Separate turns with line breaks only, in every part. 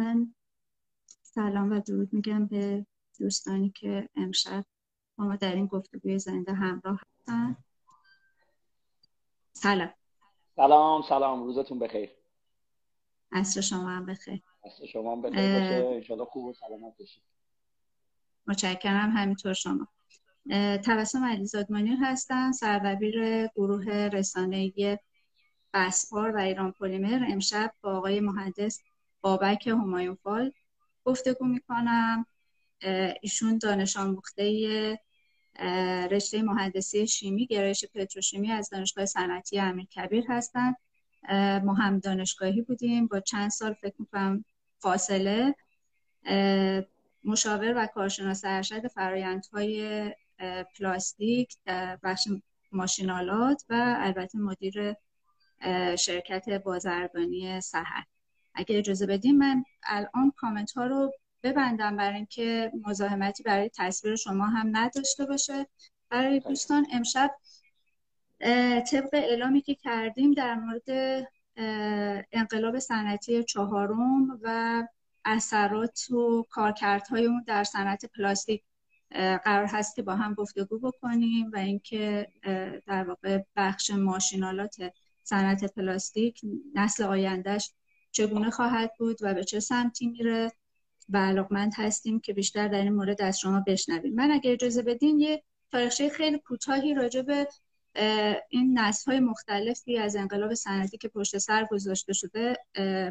من سلام و درود میگم به دوستانی که امشب با ما در این گفتگوی زنده همراه هستن. سلام.
سلام سلام. روزتون بخیر.
عصر شما هم بخیر.
عصر شما هم بخیر باشه. انشالله خوب و سلامت باشید.
متشکرم. همینطور شما. توسم علی زادمانی هستم سردبیر گروه رسانه‌ای بسپار و ایران پلیمر. امشب با آقای مهندس بابک همایون فال گفتگو می‌کنم. ایشون دانش آموخته رشته مهندسی شیمی گرایش پتروشیمی از دانشگاه صنعتی امیرکبیر هستند ما هم دانشگاهی بودیم. با چند سال فکر می‌کنم فاصله. مشاور و کارشناس ارشد فرایندهای پلاستیک بخش ماشینالات و البته مدیر شرکت بازرگانی سهر اگه اجازه بدیم من الان کامنت ها رو ببندم برای اینکه مزاحمتی برای تصویر شما هم نداشته باشه. برای دوستان امشب طبق اعلامی که کردیم در مورد انقلاب صنعتی چهارم و اثرات و کارکردهای اون در صنعت پلاستیک قرار هست که با هم گفتگو بکنیم و اینکه در واقع بخش ماشینالات صنعت پلاستیک نسل آیندهش چگونه خواهد بود و به چه سمتی میره. و علاقمند هستیم که بیشتر در این مورد از شما بشنویم. من اگر اجازه بدین یه تاریخچه خیلی کوتاهی راجع به این نسل های مختلفی از انقلاب صنعتی که پشت سر گذاشته شده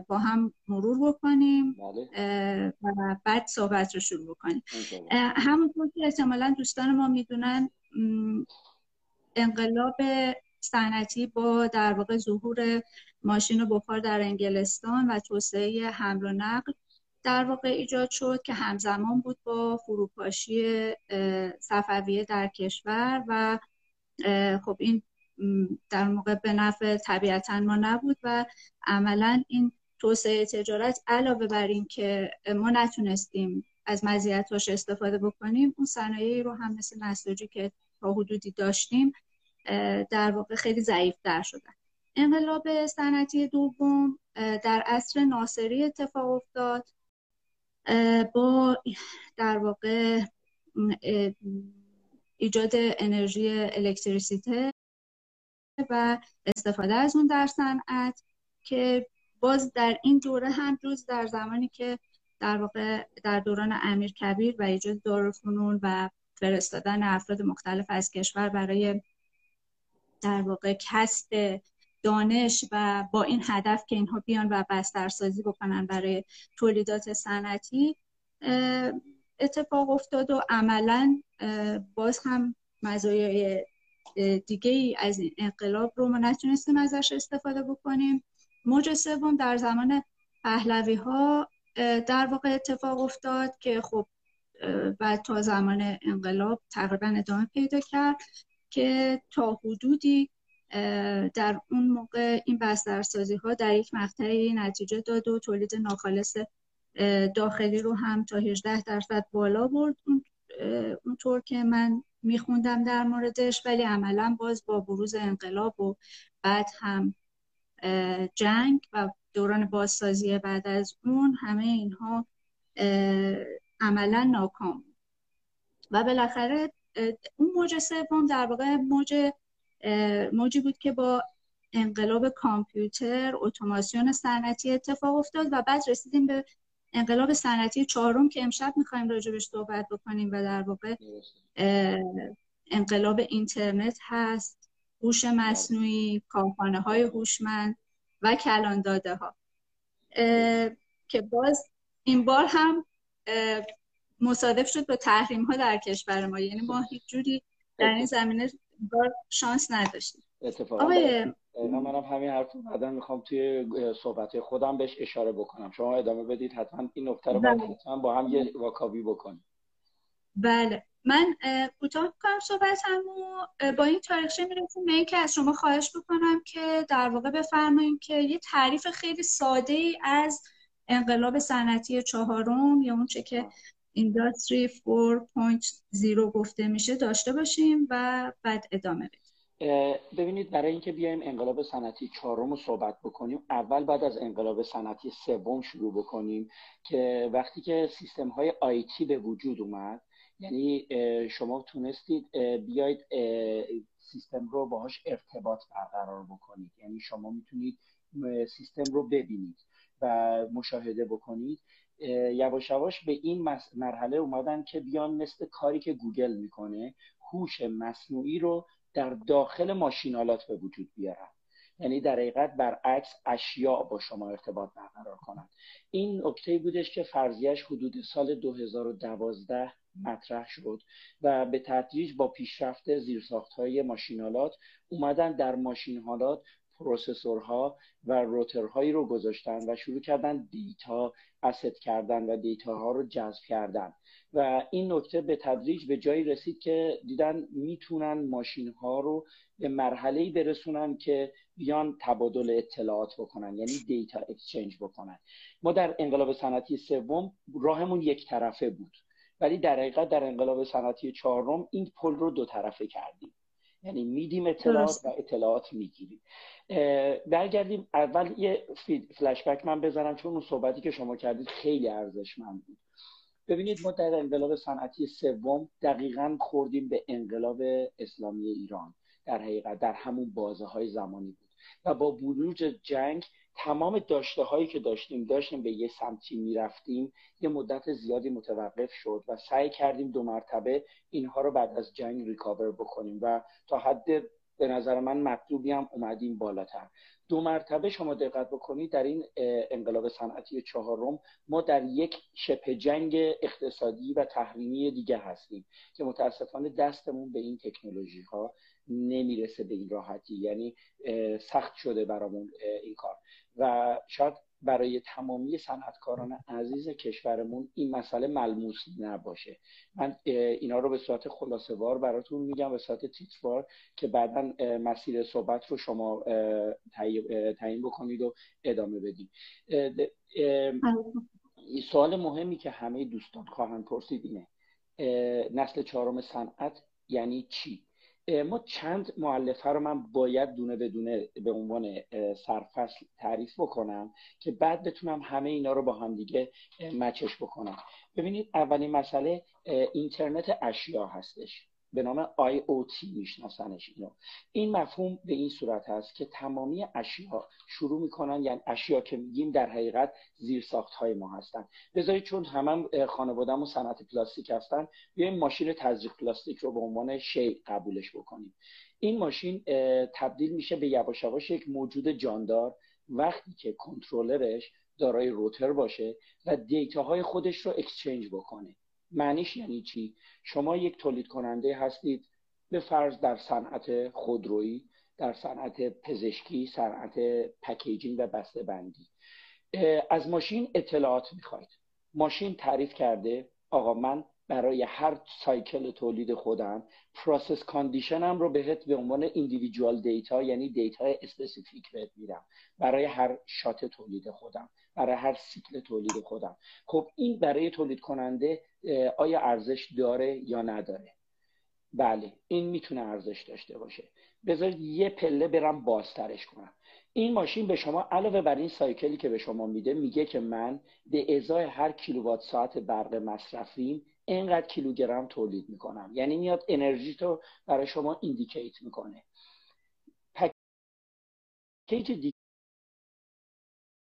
با هم مرور بکنیم. بله. و بعد صحبت رو شروع بکنیم. همونطور که احتمالا دوستان ما می‌دونن انقلاب صنعتی با در واقع ظهور ماشین و بخار در انگلستان و توسعه حمل و نقل در واقع ایجاد شد که همزمان بود با فروپاشی صفویه در کشور و خب این در موقع به نفع طبیعتا ما نبود و عملا این توسعه تجارت علاوه بر این که ما نتونستیم از مزیتاش استفاده بکنیم اون صنایعی رو هم مثل نساجی که تا حدودی داشتیم در واقع خیلی ضعیف در شدن. انقلاب صنعتی دوم در عصر ناصری اتفاق افتاد. با در واقع ایجاد انرژی الکتریسیته و استفاده از اون در صنعت که باز در این دوره هم جز در زمانی که در واقع در دوران امیر کبیر و ایجاد دارالفنون و فرستادن افراد مختلف از کشور برای در واقع کسب دانش و با این هدف که اینها بیان و بسترسازی بکنن برای تولیدات صنعتی اتفاق افتاد و عملا باز هم مزایای دیگه ای از این انقلاب رو ما نتونستیم ازش استفاده بکنیم. موج سوم در زمان پهلوی ها در واقع اتفاق افتاد که خب بعد تا زمان انقلاب تقریبا ادامه پیدا کرد. که تا حدودی در اون موقع این بسترسازی ها در یک مقطعی نتیجه داد و تولید ناخالص داخلی رو هم تا 18 درصد بالا برد. اونطور که من میخوندم در موردش ولی عملا باز با بروز انقلاب و بعد هم جنگ و دوران بازسازی بعد از اون همه اینها عملا ناکام. و بالاخره اون موج سوم در واقع موج موجی بود که با انقلاب کامپیوتر اتوماسیون صنعتی اتفاق افتاد و بعد رسیدیم به انقلاب صنعتی چهارم که امشب می‌خوایم راجبش صحبت بکنیم و در واقع انقلاب اینترنت هست هوش مصنوعی کارخانه های هوشمند و کلان داده ها که باز این بار هم مصادف شد با تحریم ها در کشور ما. یعنی ما هیچ جوری در این زمینه شانس نداشتیم.
اتفاقا آقای... منم همین حرف بعدا می‌خوام توی صحبت خودم بهش اشاره بکنم. شما ادامه بدید. حتما این نکته رو بله. حتما با هم یه واکاوی بکنیم.
بله. من کوتاه کنم صحبت و با این تاریخچه می‌رسیم به اینکه از شما خواهش بکنم که در واقع بفرمایید که یه تعریف خیلی ساده ای از انقلاب صنعتی چهارم یا اون چه که اینداستری 4.0 گفته میشه داشته باشیم و بعد ادامه بدیم.
ببینید برای اینکه بیایم انقلاب صنعتی چهارم رو صحبت بکنیم اول بعد از انقلاب صنعتی سوم شروع بکنیم که وقتی که سیستم های آیتی به وجود اومد یعنی شما تونستید بیاید سیستم رو باهاش ارتباط برقرار بکنید. یعنی شما می‌تونید سیستم رو ببینید و مشاهده بکنید. یواش یواش به این مرحله اومدن که بیان مثل کاری که گوگل می‌کنه هوش مصنوعی رو در داخل ماشینالات به وجود بیارن. یعنی در حقیقت برعکس اشیاء با شما ارتباط برقرار کنند. این نکته بودش که فرضیش حدود سال 2012 مطرح شد و به تدریج با پیشرفت زیرساخت های ماشینالات اومدن در ماشینالات پروسسورها و روترهایی رو گذاشتن و شروع کردن دیتا اسید کردن و دیتا ها رو جذب کردن. و این نکته به تدریج به جایی رسید که دیدن می‌تونن ماشین ها رو به مرحله برسونن که بیان تبادل اطلاعات بکنن یعنی دیتا اکسچنج بکنن. ما در انقلاب صنعتی سوم راهمون یک طرفه بود. ولی در حقیقت در انقلاب صنعتی چهارم این پل رو دو طرفه کردیم. یعنی میدیم اطلاعات و اطلاعات می‌گیریم. برگردیم. اول یه فلشبک من بزنم چون اون صحبتی که شما کردید خیلی ارزشمند بود. ببینید ما در انقلاب صنعتی سوم دقیقا خوردیم به انقلاب اسلامی ایران. در حقیقت در همون بازه های زمانی بود. و با بروج جنگ تمام داشته هایی که داشتیم داشتیم به یه سمتی می‌رفتیم یه مدت زیادی متوقف شد و سعی کردیم دو مرتبه اینها رو بعد از جنگ ریکاور بکنیم و تا حد به نظر من مطلوبی هم اومدیم بالاتر. دو مرتبه شما دقت بکنید در این انقلاب صنعتی چهارم ما در یک شبه جنگ اقتصادی و تحریمی دیگه هستیم که متاسفانه دستمون به این تکنولوژی ها نمی‌رسه به این راحتی. یعنی سخت شده برامون این کار. و شاید برای تمامی صنعتکاران عزیز کشورمون این مسئله ملموس نباشه. من اینا رو به صورت خلاصه وار براتون میگم به صورت تیتروار که بعدا مسیر صحبت رو شما تعیین بکنید و ادامه بدید سوال مهمی که همه دوستان خواهند پرسید اینه نسل چهارم صنعت یعنی چی؟ ما چند معلفه رو من باید دونه بدونه به عنوان سرفصل تعریف بکنم که بعد بتونم همه اینا رو با هم دیگه مچش بکنم. ببینید اولین مسئله اینترنت اشیا هستش. به نام IoT میشناسنش اینو. این مفهوم به این صورت هست که تمامی اشیا شروع می‌کنن یعنی اشیا که میگیم در حقیقت زیر ساخت های ما هستن. بذارید چون همم خانوادهمون صنعت پلاستیک هستن بیایم ماشین تزریق پلاستیک رو به عنوان شی قبولش بکنیم. این ماشین تبدیل میشه به یواش یک موجود جاندار وقتی که کنترلرش دارای روتر باشه و دیتاهای خودش رو اکسچنج بکنه. معنیش یعنی چی؟ شما یک تولید کننده هستید به فرض در صنعت خودرویی در صنعت پزشکی صنعت packaging و بسته بندی از ماشین اطلاعات می‌خواید. ماشین تعریف کرده آقا من برای هر cycle تولید خودم process condition م رو بهت به عنوان individual data یعنی data specific بهت میدم. برای هر shot تولید خودم برای هر سیکل تولید خودم. خب این برای تولید کننده آیا ارزش داره یا نداره؟ بله این می‌تونه ارزش داشته باشه. بذارید یه پله برم بازترش کنم. این ماشین به شما علاوه بر این سایکلی که به شما میده میگه که من به ازای هر کیلووات ساعت برق مصرفیم اینقدر کیلوگرم تولید می‌کنم. یعنی میاد انرژی تو برای شما ایندیکیت می‌کنه. package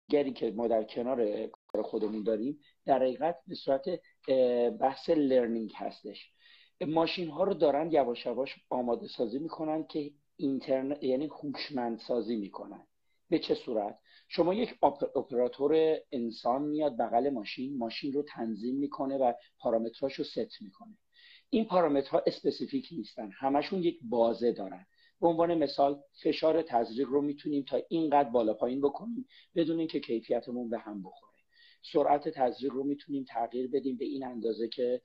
دیگری که ما در کنار کار خودمون داریم در حقیقت به صورت بحث learning هستش. ماشین ها رو دارن یواش یواش آماده سازی می‌کنن که intelligent یعنی هوشمند سازی می‌کنن. به چه صورت؟ شما یک اپراتور انسان میاد بغل ماشین ماشین رو تنظیم می‌کنه و پارامتراش رو ست می‌کنه. این پارامترها specific نیستن همشون یک بازه دارن. به عنوان مثال فشار تزریق رو می‌تونیم تا اینقدر بالا پایین بکنیم بدون اینکه کیفیتمون به هم بخوره. سرعت تزریق رو می‌تونیم تغییر بدیم به این اندازه که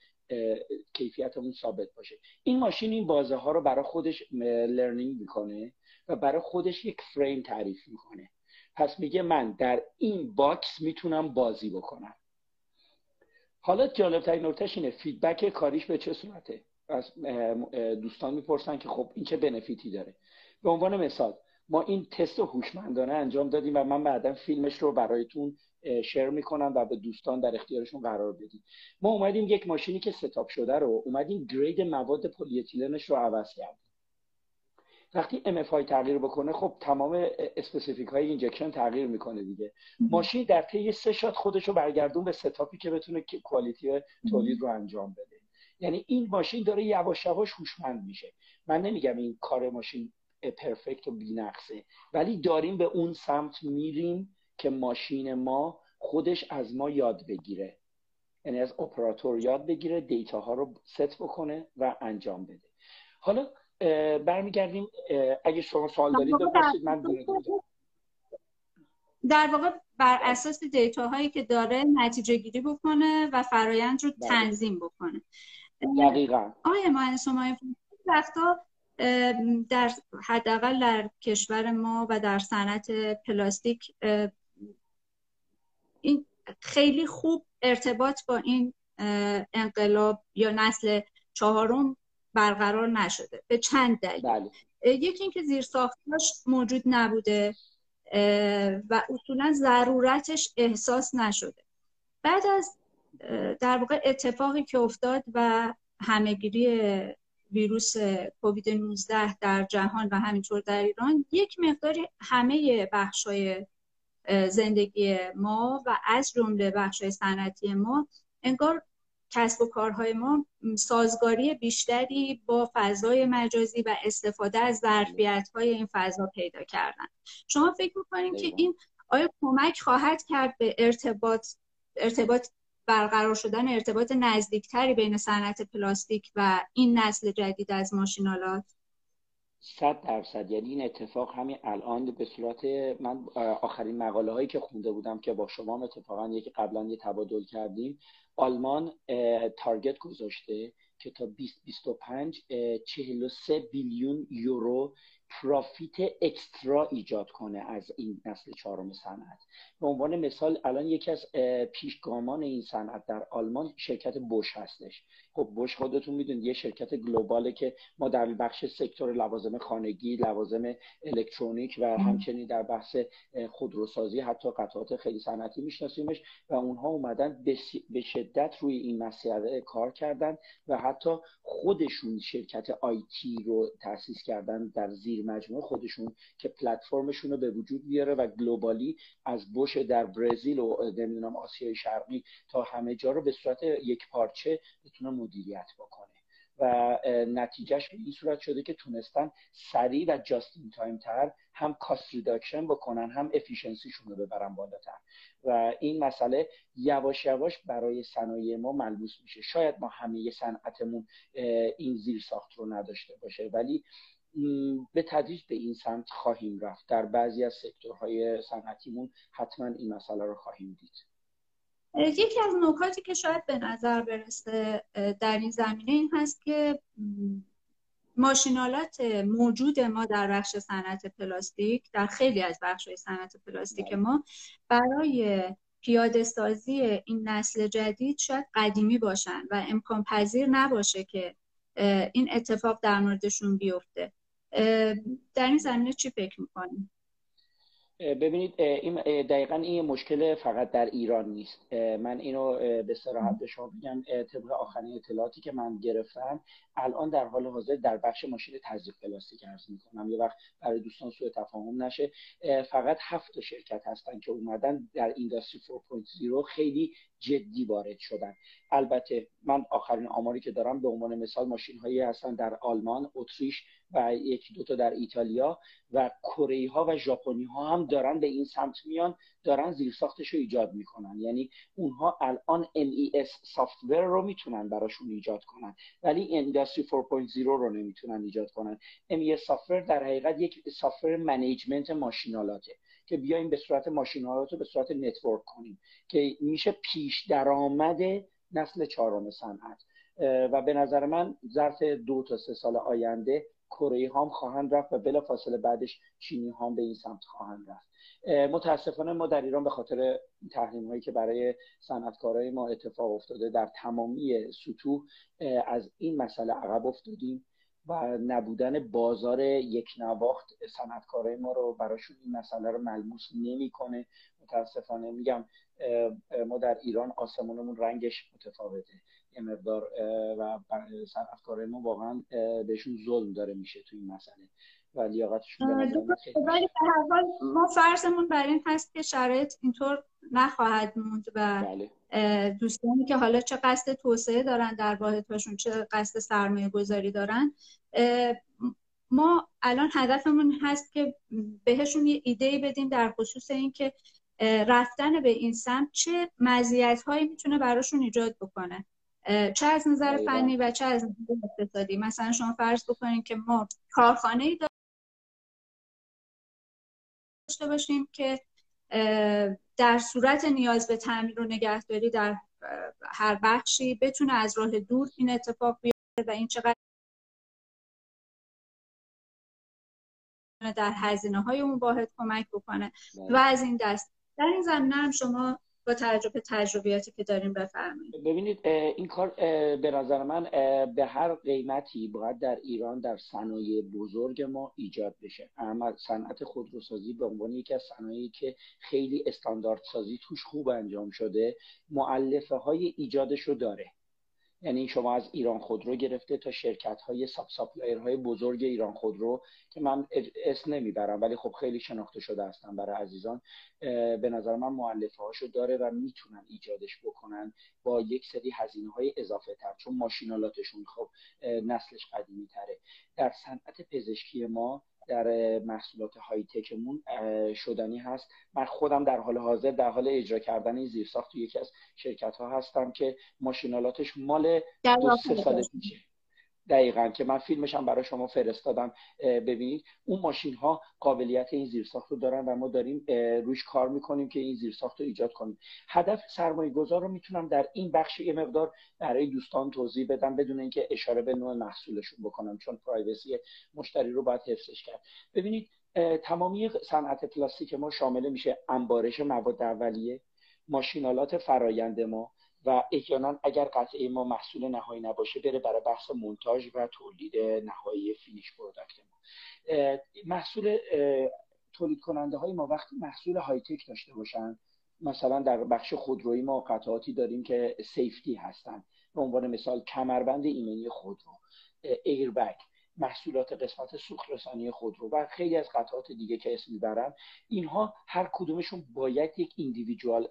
کیفیتمون ثابت باشه. این ماشین این بازه ها رو برای خودش learning می‌کنه و برای خودش یک فریم تعریف می‌کنه. پس میگه من در این box می‌تونم بازی بکنم. حالا جالب ترین نکتهش اینه feedback کاریش به چه صورته؟ از دوستان می‌پرسن که خب این چه benefit ی داره. به عنوان مثال ما این تست هوشمندانه انجام دادیم و من بعدا فیلمش رو برایتون share می‌کنم و به دوستان در اختیارشون قرار بدیم ما اومدیم یک ماشینی که setup شده رو اومدیم grade مواد پلی رو عوض کردیم. وقتی MFI تغییر بکنه خب تمام specific های injection تغییر می‌کنه دیگه. ماشین در طی سه shot خودش رو برگردوند به setup ی که بتونه quality تولید رو انجام بده. یعنی این ماشین داره یواش یواش هوشمند میشه. من نمیگم این کار ماشین پرفکت و بینقصه ولی داریم به اون سمت میریم که ماشین ما خودش از ما یاد بگیره. یعنی از اپراتور یاد بگیره دیتا ها رو ست بکنه و انجام بده. حالا برمیگردیم اگه شما سوال دارید بپرسید من
در واقع بر اساس دیتا هایی که داره نتیجه گیری بکنه و فرایند رو. تنظیم بکنه.
دقیقا.
آیا ما شما وقتا در حداقل در کشور ما و در صنعت پلاستیک این خیلی خوب ارتباط با این انقلاب یا نسل چهارم برقرار نشده. به چند دلیل. بله. یکی اینکه زیر ساختاش موجود نبوده و اصولا ضرورتش احساس نشده. بعد از در واقع اتفاقی که افتاد و همهگیری ویروس کووید 19 در جهان و همینطور در ایران یک مقداری همه بخشای زندگی ما و از جمله بخشای صنعتی ما انگار کسب و کارهای ما سازگاری بیشتری با فضای مجازی و استفاده از ظرفیت های این فضا پیدا کردن. شما فکر می‌کنید که این آیا کمک خواهد کرد به ارتباط ارتباط برقرار شدن ارتباط نزدیکتری بین صنعت پلاستیک و این نسل جدید از ماشینالات
صد درصد. یعنی این اتفاق همین الان به صورت من آخرین مقاله هایی که خونده بودم که با شما اتفاقا یکی قبلا یه تبادل کردیم آلمان تارگت گذاشته که تا 2025 43 بیلیون یورو پرافیت اکسترا ایجاد کنه از این نسل چهارم صنعت. به عنوان مثال الان یکی از پیشگامان این صنعت در آلمان شرکت بوش هستش. خب بوش خودتون می‌دونید یه شرکت گلوباله که ما در بخش سکتور لوازم خانگی لوازم الکترونیک و همچنین در بحث خودروسازی حتی قطعات خیلی صنعتی میشناسیمش و اونها اومدن به شدت روی این مسئله کار کردن و حتی خودشون شرکت IT رو تاسیس کردن در زیر مجموعه خودشون که پلتفرمشون رو به وجود بیاره و globally از بوش در برزیل و نمی‌دونم آسیای شرقی تا همه جا رو به صورت یکپارچه بتونه مدیریت بکنه. و نتیجهش به این صورت شده که تونستن سریع و just in time تر هم cost reduction بکنن هم efficiency شون رو ببرن بالاتر. و این مسئله یواش یواش برای صنایع ما ملموس میشه. شاید ما همه صنعتمون این زیر ساخت رو نداشته باشه ولی به تدریج به این سمت خواهیم رفت. در بعضی از سکتورهای صنعتیمون حتما این مسئله رو خواهیم دید.
یکی از نکاتی که شاید به نظر برسه در این زمینه این هست که ماشینالات موجود ما در بخش صنعت پلاستیک در خیلی از بخش صنعت پلاستیک بله. ما برای پیاده سازی این نسل جدید شاید قدیمی باشن و امکان پذیر نباشه که این اتفاق در موردشون بیفته. در این زمینه چی فکر می‌کنیم
ببینید این دقیقا این مشکل فقط در ایران نیست. من اینو به صراحت به شما بگم طبق آخرین اطلاعاتی که من گرفتم الان در حال حاضر در بخش ماشین تزریق پلاستیک ارز می‌کنم. یه وقت برای دوستان سوء تفاهم نشه. فقط هفت شرکت هستن که اومدن در اینداستری 4.0 خیلی جدی وارد شدن. البته من آخرین آماری که دارم به عنوان مثال ماشین هایی هستن در آلمان اتریش و یکی دوتا در ایتالیا و کره ها و ژاپنی ها هم دارن به این سمت میان دارن زیرساختش رو ایجاد می‌کنن. یعنی اونها الان MES سافتور رو می‌تونن براشون ایجاد کنن ولی اندستری 4.0 رو نمی‌تونن ایجاد کنن. MES software در حقیقت یک software management ماشینالاته که بیایم به صورت ماشینالات رو به صورت network کنیم که میشه پیش درآمد نسل چهارم صنعت. و به نظر من ظرف دو تا سه سال آینده کره هام خواهند رفت و بلا فاصله بعدش چینی هام به این سمت خواهند رفت. متاسفانه ما در ایران به خاطر تحریم هایی که برای صنعتکارای ما اتفاق افتاده در تمامی سطوح از این مسئله عقب افتادیم و نبودن بازار یک نواخت صنعتکارای ما رو براشون این مسئله رو ملموس نمی‌کنه. متاسفانه میگم ما در ایران آسمونمون رنگش متفاوته. مقدار و صنعتکارای ما واقعا بهشون ظلم داره میشه تو این مسئله. و لیاقتشون
ولی به هر حال ما فرضمون بر این هست که شرایط اینطور نخواهد موند و بله. دوستانی که حالا چه قصد توسعه دارن در واحدهاشون چه قصد سرمایه گذاری دارن ما الان هدفمون هست که بهشون یه ایده بدیم در خصوص اینکه رفتن به این سمت چه مزیت هایی می‌تونه براشون ایجاد بکنه. چه از نظر فنی و چه از نظر اقتصادی؟ مثلا شما فرض بکنید که ما کارخانه ای داشته باشیم که در صورت نیاز به تعمیر و نگهداری در هر بخشی بتونه از راه دور این اتفاق بیفته و این چقدر در هزینه های اون واحد کمک بکنه و بله. از این دست. در این زمینه هم شما با تجربه تجربیاتی که داریم بفرمایید.
ببینید این کار به نظر من به هر قیمتی باید در ایران در صنایع بزرگ ما ایجاد بشه. اما صنعت خودروسازی به عنوان یکی از صنایعی که خیلی استاندارد سازی توش خوب انجام شده مؤلفه های ایجادش رو داره. یعنی شما از ایران خودرو گرفته تا شرکت های sub supplier های بزرگ ایران خودرو که من اسم نمی‌برم ولی خب خیلی شناخته شده هستن برای عزیزان به نظر من مؤلفه هاشو داره و می‌تونن ایجادش بکنن با یک سری هزینه های اضافه تر چون ماشینالاتشون خب نسلش قدیمی تره در صنعت پزشکی ما در محصولات high tech مون شدنی هست. من خودم در حال حاضر در حال اجرا کردن این زیرساخت تو یکی از شرکت ها هستم که ماشینالاتش مال دو سه سال پیشه. دقیقا که من فیلمش هم برای شما فرستادم ببینید. اون ماشین ها قابلیت این زیرساخت رو دارن و ما داریم روش کار می‌کنیم که این زیرساخت رو ایجاد کنیم. هدف سرمایه گذار رو می‌تونم در این بخش یه مقدار برای دوستان توضیح بدم بدون اینکه اشاره به نوع محصولشون بکنم چون پرایوسی مشتری رو باید حفظش کرد. ببینید تمامی صنعت پلاستیک ما شامل میشه انبارش مواد اولیه ماشین‌آلات فرایند ما و احیانا اگر قطعه ما محصول نهایی نباشه بره برای بحث مونتاژ و تولید نهایی finish product ما. محصول تولید کننده های ما وقتی محصول high-tech داشته باشن مثلا در بخش خودرویی ما قطعاتی داریم که safety هستن. به عنوان مثال کمربند ایمنی خودرو ایربگ محصولات قسمت سوخت رسانی خودرو و خیلی از قطعات دیگه که اسم می‌برم اینها هر کدومشون باید یک individual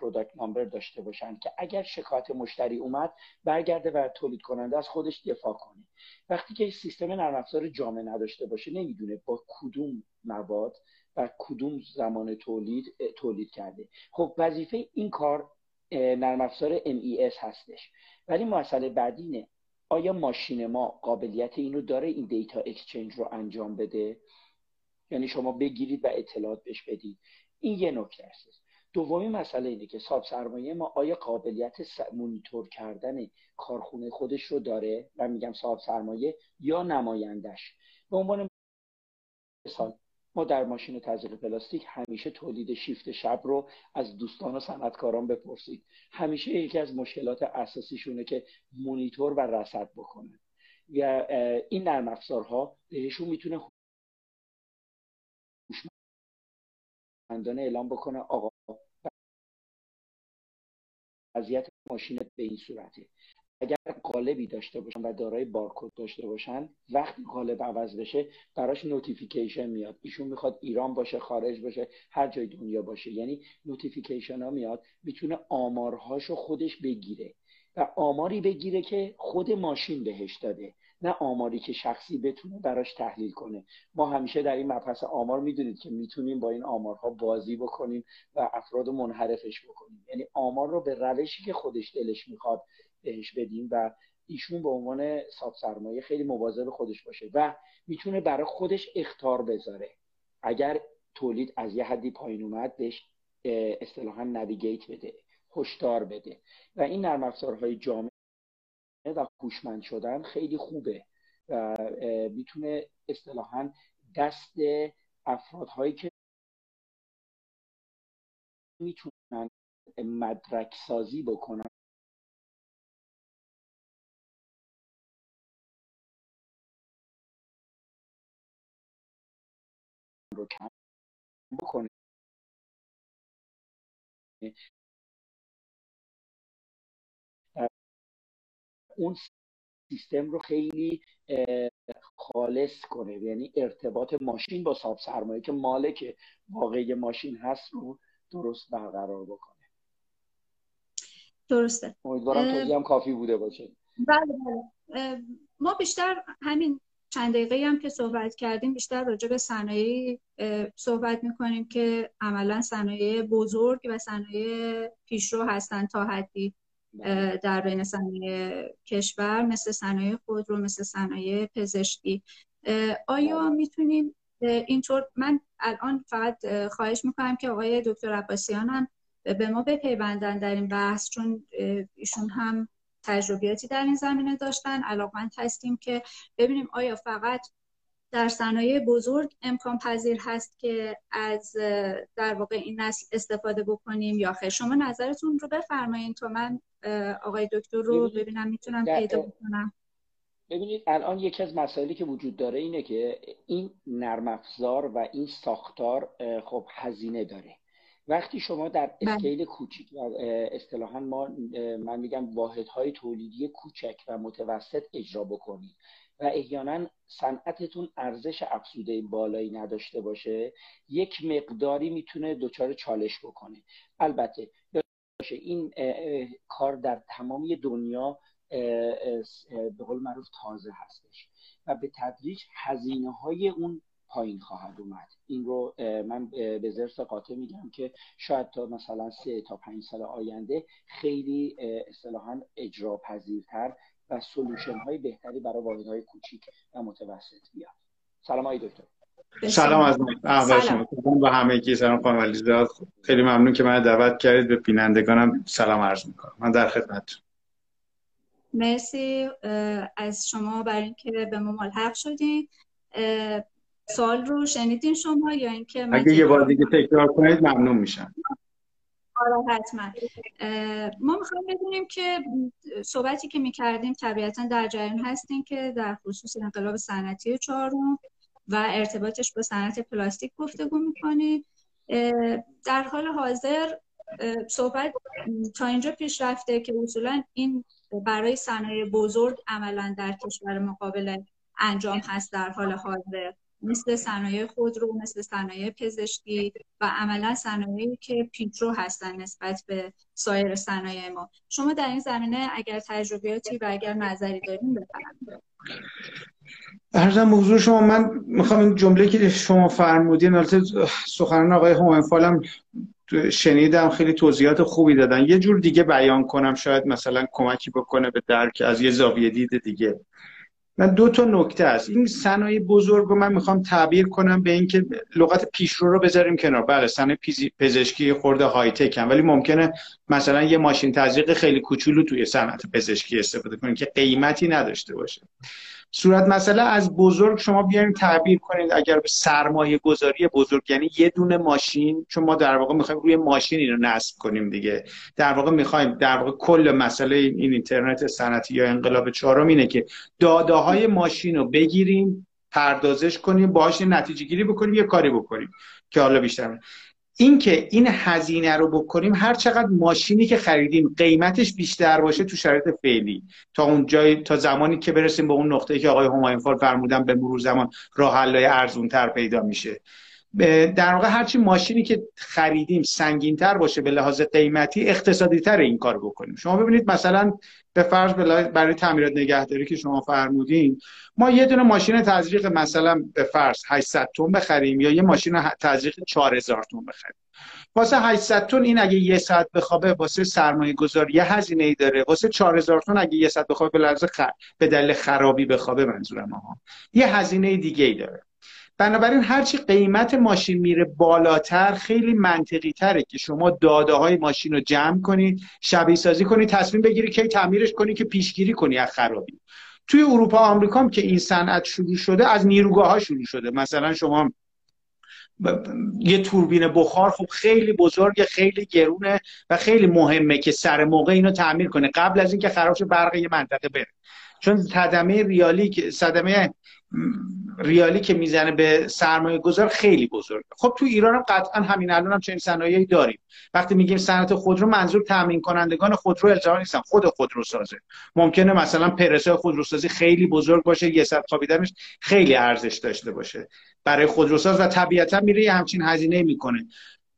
product number داشته باشن که اگر شکایت مشتری اومد برگرده و تولید کننده از خودش دفاع کنه. وقتی که سیستم نرم افزار جامع نداشته باشه نمی‌دونه با کدوم مواد و کدوم زمان تولید تولید کرده. خب وظیفه این کار نرم افزار MES هستش. ولی مسئله بعدی آیا ماشین ما قابلیت اینو داره این data exchange رو انجام بده؟ یعنی شما بگیرید و اطلاعات بهش بدید. این یه نکته است. دومی مسئله اینه که صاحب سرمایه ما آیا قابلیت مونیتور کردن کارخونه خودش رو داره؟ و میگم صاحب سرمایه یا نمایندش به عنوان مثال ما در ماشین تزریق پلاستیک همیشه تولید شیفت شب رو از دوستان و صنعتکاران بپرسید. همیشه یکی از مشکلات اساسیشونه که مونیتور و رصد بکنن و این نرم افزارها بهشون می‌تونه هوشمندانه اعلام بکنه آقا وضعیت ماشین به این صورته. اگر قالبی داشته باشن و دارای بارکد داشته باشن وقتی قالب عوض بشه براش notification میاد. ایشون می‌خواد ایران باشه خارج باشه هر جای دنیا باشه. یعنی notification ها میاد می‌تونه آمارهاشو خودش بگیره. و آماری بگیره که خود ماشین بهش داده نه آماری که شخصی بتونه براش تحلیل کنه. ما همیشه در این مبحث آمار می‌دونید که می‌تونیم با این آمارها بازی بکنیم و افراد منحرفش بکنیم. یعنی آمار رو به روشی که خودش دلش می‌خواد بهش بدیم و ایشون به عنوان ساب سرمایه خیلی مواظب خودش باشه و می‌تونه برای خودش اختار بذاره. اگر تولید از یه حدی پایین اومد بهش اصطلاحا نویگیت بده هشدار بده. و این نرم افزارهای جامعه و هوشمند شدن خیلی خوبه و می‌تونه اصطلاحا دست افرادهایی که می‌تونن مدرک سازی بکنن رو کم بکنه اون سیستم رو خیلی خالص کنه. یعنی ارتباط ماشین با صاحب سرمایه که مالک واقعی ماشین هست رو درست برقرار بکنه.
درسته.
امیدوارم توضیح هم کافی بوده باشه.
بله بله. ما بیشتر همین چند دقیقه هم که صحبت کردیم بیشتر راجع به صنایع صحبت می‌کنیم که عملا صنایع بزرگ و صنایع پیشرو هستن تا حدی. در بین صنایع کشور مثل صنایع خودرو مثل صنایع پزشکی آیا. می‌تونیم اینطور من الان فقط خواهش می‌کنم که آقای دکتر عباسیان هم به ما بپیوندن در این بحث چون ایشون هم تجربیاتی در این زمینه داشتن. علاقمند هستیم که ببینیم آیا فقط در صنایع بزرگ امکان پذیر هست که از در واقع این نسل استفاده بکنیم یا خیر. شما نظرتون رو بفرمایید تا من آقای دکتر رو ببینم می‌تونم پیدا بکنم.
ببینید الان یکی از مسائلی که وجود داره اینه که این نرم افزار و این ساختار خب هزینه داره. وقتی شما در بله. اسکیل کوچیک و اصطلاحا ما من میگم واحدهای تولیدی کوچک و متوسط اجرا بکنید و احیانا صنعتتون ارزش افزوده بالایی نداشته باشه یک مقداری می‌تونه دچار چالش بکنه البته این کار در تمامی دنیا به قول معروف تازه هستش و به تدریج هزینه های اون پایین خواهد اومد. این رو من به زرس قاطع میگم که شاید تا مثلا سه تا پنج سال آینده خیلی اصطلاحا اجرا پذیرتر و سلوشن های بهتری برای واحد های کوچیک و متوسط بیاد. سلام های دکتر.
سلام از اول شما با همه کی. سلام خانم خیلی ممنون که من دعوت کردید. به بینندگانم سلام عرض می‌کنم. من در خدمتتون.
مرسی از شما برای اینکه به ما ملحق شدین. سوال رو شنیدین شما یا اینکه
اگه یه بار دیگه تکرار کنید ممنون میشم.
آره حتما. ما می‌خوایم بدونیم که صحبتی که می‌کردیم طبیعتا در جریان هستیم که در خصوص انقلاب صنعتی چهارم و ارتباطش با صنعت پلاستیک گفتگو می‌کنیم در حال حاضر صحبت تا اینجا پیش رفته که اصولا این برای صنایع بزرگ عملا در کشور مقابل انجام هست در حال حاضر. مثل صنایع خودرو مثل صنایع پزشکی و عملا صنایعی که پیچرو هستن نسبت به سایر صنایع ما. شما در این زمینه اگر تجربیاتی و اگر نظری دارین بفرمایید.
ارزم موضوع شما من می‌خوام این جمله که شما فرمودین البته سخنان آقای هم شنیدم خیلی توضیحات خوبی دادن. یه جور دیگه بیان کنم شاید مثلا کمکی بکنه به درک از یه زاویه دید دیگه. من دو تا نکته است این صنایع بزرگ رو من می‌خوام تعبیر کنم به اینکه لغت پیشرو رو بذاریم کنار. بله صنایع پزشکی خورده های تک ولی ممکنه مثلا یه ماشین تزریق خیلی کوچولو توی صنعت پزشکی استفاده کنیم که قیمتی نداشته باشه. صورت مسئله از بزرگ شما بیاین تعبیر کنید اگر به سرمایه گذاری بزرگ یعنی یه دونه ماشین چون ما در واقع می‌خوایم روی ماشین رو نصب کنیم دیگه. در واقع می‌خوایم در واقع کل مسئله این اینترنت صنعتی یا انقلاب چهارم اینه که داده های ماشین رو بگیریم پردازش کنیم باهاش نتیجه گیری بکنیم یه کاری بکنیم. که حالا بیشتر اینکه این هزینه رو بکنیم هر چقدر ماشینی که خریدیم قیمتش بیشتر باشه تو شرایط فعلی. تا اون جای تا زمانی که برسیم به اون نقطه که آقای همایون فرمودن به مرور زمان راه حلای ارزون پیدا میشه. در واقع هرچی ماشینی که خریدیم سنگین تر باشه به لحاظ قیمتی اقتصادی تر این کار بکنیم. شما ببینید مثلا به فرض برای تعمیرات نگهداری که شما فرمودین ما یه دونه ماشین تزریق مثلا به فرض 800 تن بخریم یا یه ماشین تزریق 4000 تن بخریم. واسه 800 تن این اگه یه ساعت بخوابه واسه سرمایه گذاری یه هزینه ای داره. واسه 4000 تن اگه یه ساعت بخوابه به. به دلیل خرابی بخوابه منظورم ها یه هزینه دیگه ای داره. بنابراین هرچی قیمت ماشین میره بالاتر خیلی منطقی تره که شما داده های ماشین رو جمع کنید شبیه سازی کنید تصمیم بگیری کی تعمیرش کنی که پیشگیری کنی از خرابی. توی اروپا آمریکا هم که این صنعت شروع شده از نیروگاه ها شروع شده. مثلا شما یه توربین بخار خب خیلی بزرگ خیلی گرونه و خیلی مهمه که سر موقع اینو تعمیر کنه قبل از اینکه خراب برق یه منطقه بره. چون صدمه ریالی که صدمه ریالی که می‌زنه به سرمایه گذار خیلی بزرگ خب تو ایران هم قطعا همین الان هم چنین صنایعی داریم. وقتی میگیم صنعت خودرو منظور تامین کنندگان خودرو الزاما نیستن. خود خودرو سازه ممکنه مثلا پرسه خودروسازی خیلی بزرگ باشه یه ساعت خوابیدنش خیلی ارزش داشته باشه. برای خودروساز و طبیعتا میره همچین هزینه می‌کنه.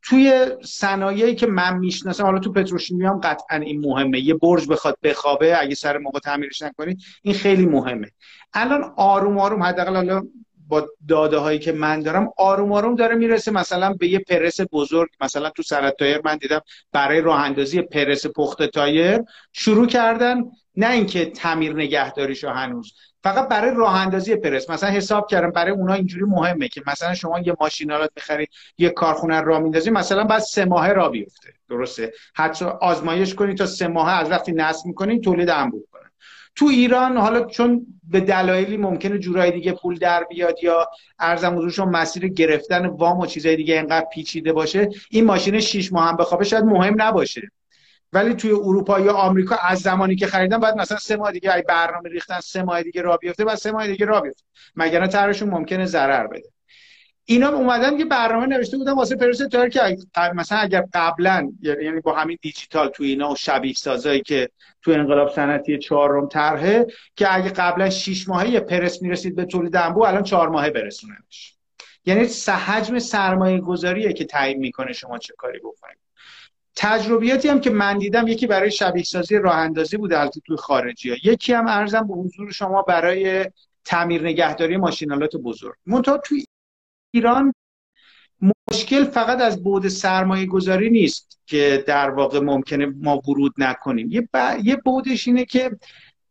توی صنایعی که من می‌شناسم حالا تو پتروشیمی هم قطعا این مهمه. یه برج بخواد بخوابه اگه سر موقع تعمیرش نکنید این خیلی مهمه. الان آروم آروم حداقل حالا با داده هایی که من دارم آروم آروم داره می‌رسه. مثلا به یه پرس بزرگ مثلا تو صنعت تایر من دیدم برای راه اندازی پرس پخت تایر شروع کردن نه اینکه تعمیر نگهداریشو هنوز فقط برای راه اندازی پرس. مثلا حساب کردم برای اونا اینجوری مهمه که مثلا شما یه ماشین‌آلات می‌خرید یه کارخونه راه میندازی مثلا بعد سه ماه راه بیفته. درسته؟ حتی آزمایش کنید تا سه ماه از وقتی نصب می‌کنید تولید کنه تو ایران حالا چون به دلایلی ممکنه جورای دیگه پول در بیاد یا ارزم حضورشون مسیر گرفتن وام و چیزای دیگه اینقدر پیچیده باشه این ماشین 6 ماه هم بخوابه شاید مهم نباشه. ولی توی اروپا یا آمریکا از زمانی که خریدن بعد مثلا سه ماه دیگه ای برنامه ریختن سه ماه دیگه را بیفته بعد سه ماه دیگه را بیفته. مگر طرحشون ممکنه ضرر بده. اینا اومدن یه برنامه نوشته بودن واسه پروس تایر مثلا اگر قبلا یعنی با همین دیجیتال تو اینا و شبیه سازایی که تو انقلاب صنعتی چهارم طرحه که اگه قبلا 6 ماهه یه پرس می‌رسید به تولید انبوه الان چهار ماهه برسوننش. یعنی حجم سرمایه گذاریه که تعیین می‌کنه شما چه کاری بکنید. تجربیاتی هم که من دیدم یکی برای شبیه سازی راه اندازی بوده البته توی خارجی ها یکی هم ارزم به حضور شما برای تعمیر نگهداری ماشینالات بزرگ. منتها توی ایران مشکل فقط از بود سرمایه گذاری نیست که در واقع ممکنه ما ورود نکنیم. یه, یه بودش اینه که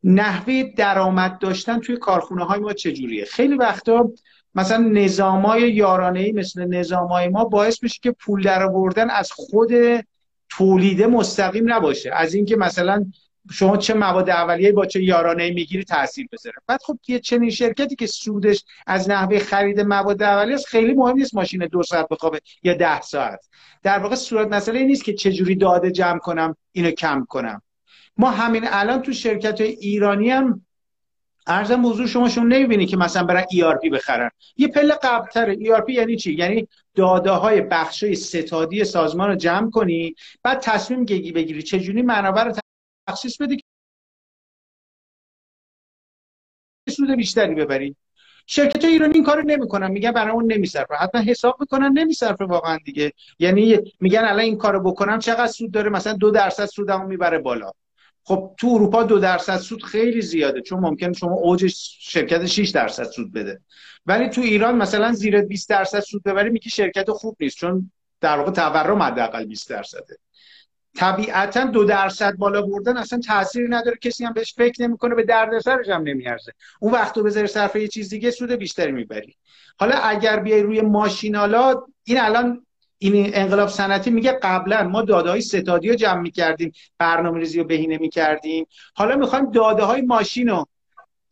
نحوه درآمد داشتن توی کارخونه های ما چجوریه؟ خیلی وقتا مثلا نظامای یارانه ای مثل نظامای ما باعث میشه که پول در آوردن از خود تولیده مستقیم نباشه. از اینکه مثلا شما چه مواد اولیه با چه یارانه می‌گیری تاثیر بذاره. بعد خب یه چنین شرکتی که سودش از نحوه خرید مواد اولیه است خیلی مهم نیست ماشین دو ساعت بخوابه یا ده ساعت. در واقع صورت مسئله نیست که چجوری داده جمع کنم اینو کم کنم. ما همین الان تو شرکت ایرانی هم ارزم شما شما نمی‌بینی که مثلا برن ERP بخرن. یه پله قبلتره. ERP یعنی چی؟ یعنی داده های بخش ستادی سازمان رو جمع کنی بعد تصمیم بگیری چجوری منابع رو تخصیص بدی که سود بیشتری ببری. شرکت ایرانی این کارو نمی‌کنن میگن برای اون نمیصرفه. حتما حساب می‌کنن نمیصرفه واقعا دیگه. یعنی میگن الان این کارو بکنم چقدر سود داره؟ مثلا دو درصد سودمو می‌بره بالا. خب تو اروپا دو درصد سود خیلی زیاده چون ممکن شما اوج شرکت 6 درصد سود بده. ولی تو ایران مثلا زیر 20 درصد سود ببری میگی شرکت خوب نیست چون در واقع تورم حداقل 20 درصده. طبیعتا دو درصد بالا بردن اصلا تاثیری نداره. کسی هم بهش فکر نمی‌کنه به دردسرش هم نمیارزه. اون وقت تو بذاری صرف یه چیز دیگه سود بیشتری می‌بری. حالا اگر بیای روی ماشینالا این الان این انقلاب صنعتی میگه قبلا ما داده های ستادی رو جمع می‌کردیم برنامه ریزی رو بهینه می‌کردیم. حالا می‌خوایم داده های ماشین رو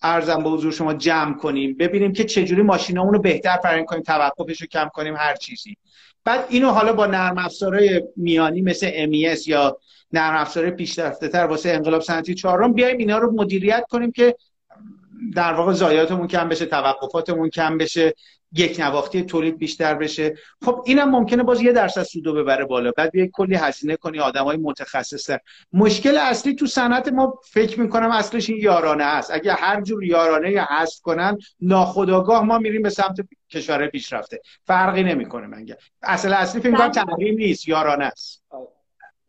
ارزم به حضور شما جمع کنیم ببینیم که چجوری ماشینامون رو بهتر فرین کنیم توقفش رو کم کنیم هر چیزی. بعد اینو حالا با نرم افزارهای میانی مثل MES یا نرم افزار پیشرفته تر واسه انقلاب صنعتی چهارم بیایم اینا رو مدیریت کنیم که در واقع ضایعاتمون کم بشه توقفاتمون کم بشه. یک نواختی تولید بیشتر بشه. خب اینم ممکنه باز یه درصد سودو ببره بالا. بعد بیای کلی هزینه کنی آدمای متخصص مشکل اصلی تو صنعت ما فکر می‌کنم اصلش این یارانه است. اگه هر جور یارانه یا حذف کنن ناخداگاه ما میریم به سمت کشور پیشرفته. فرقی نمی‌کنه من اصل اصلی فکر کنم تحریم نیست یارانه است.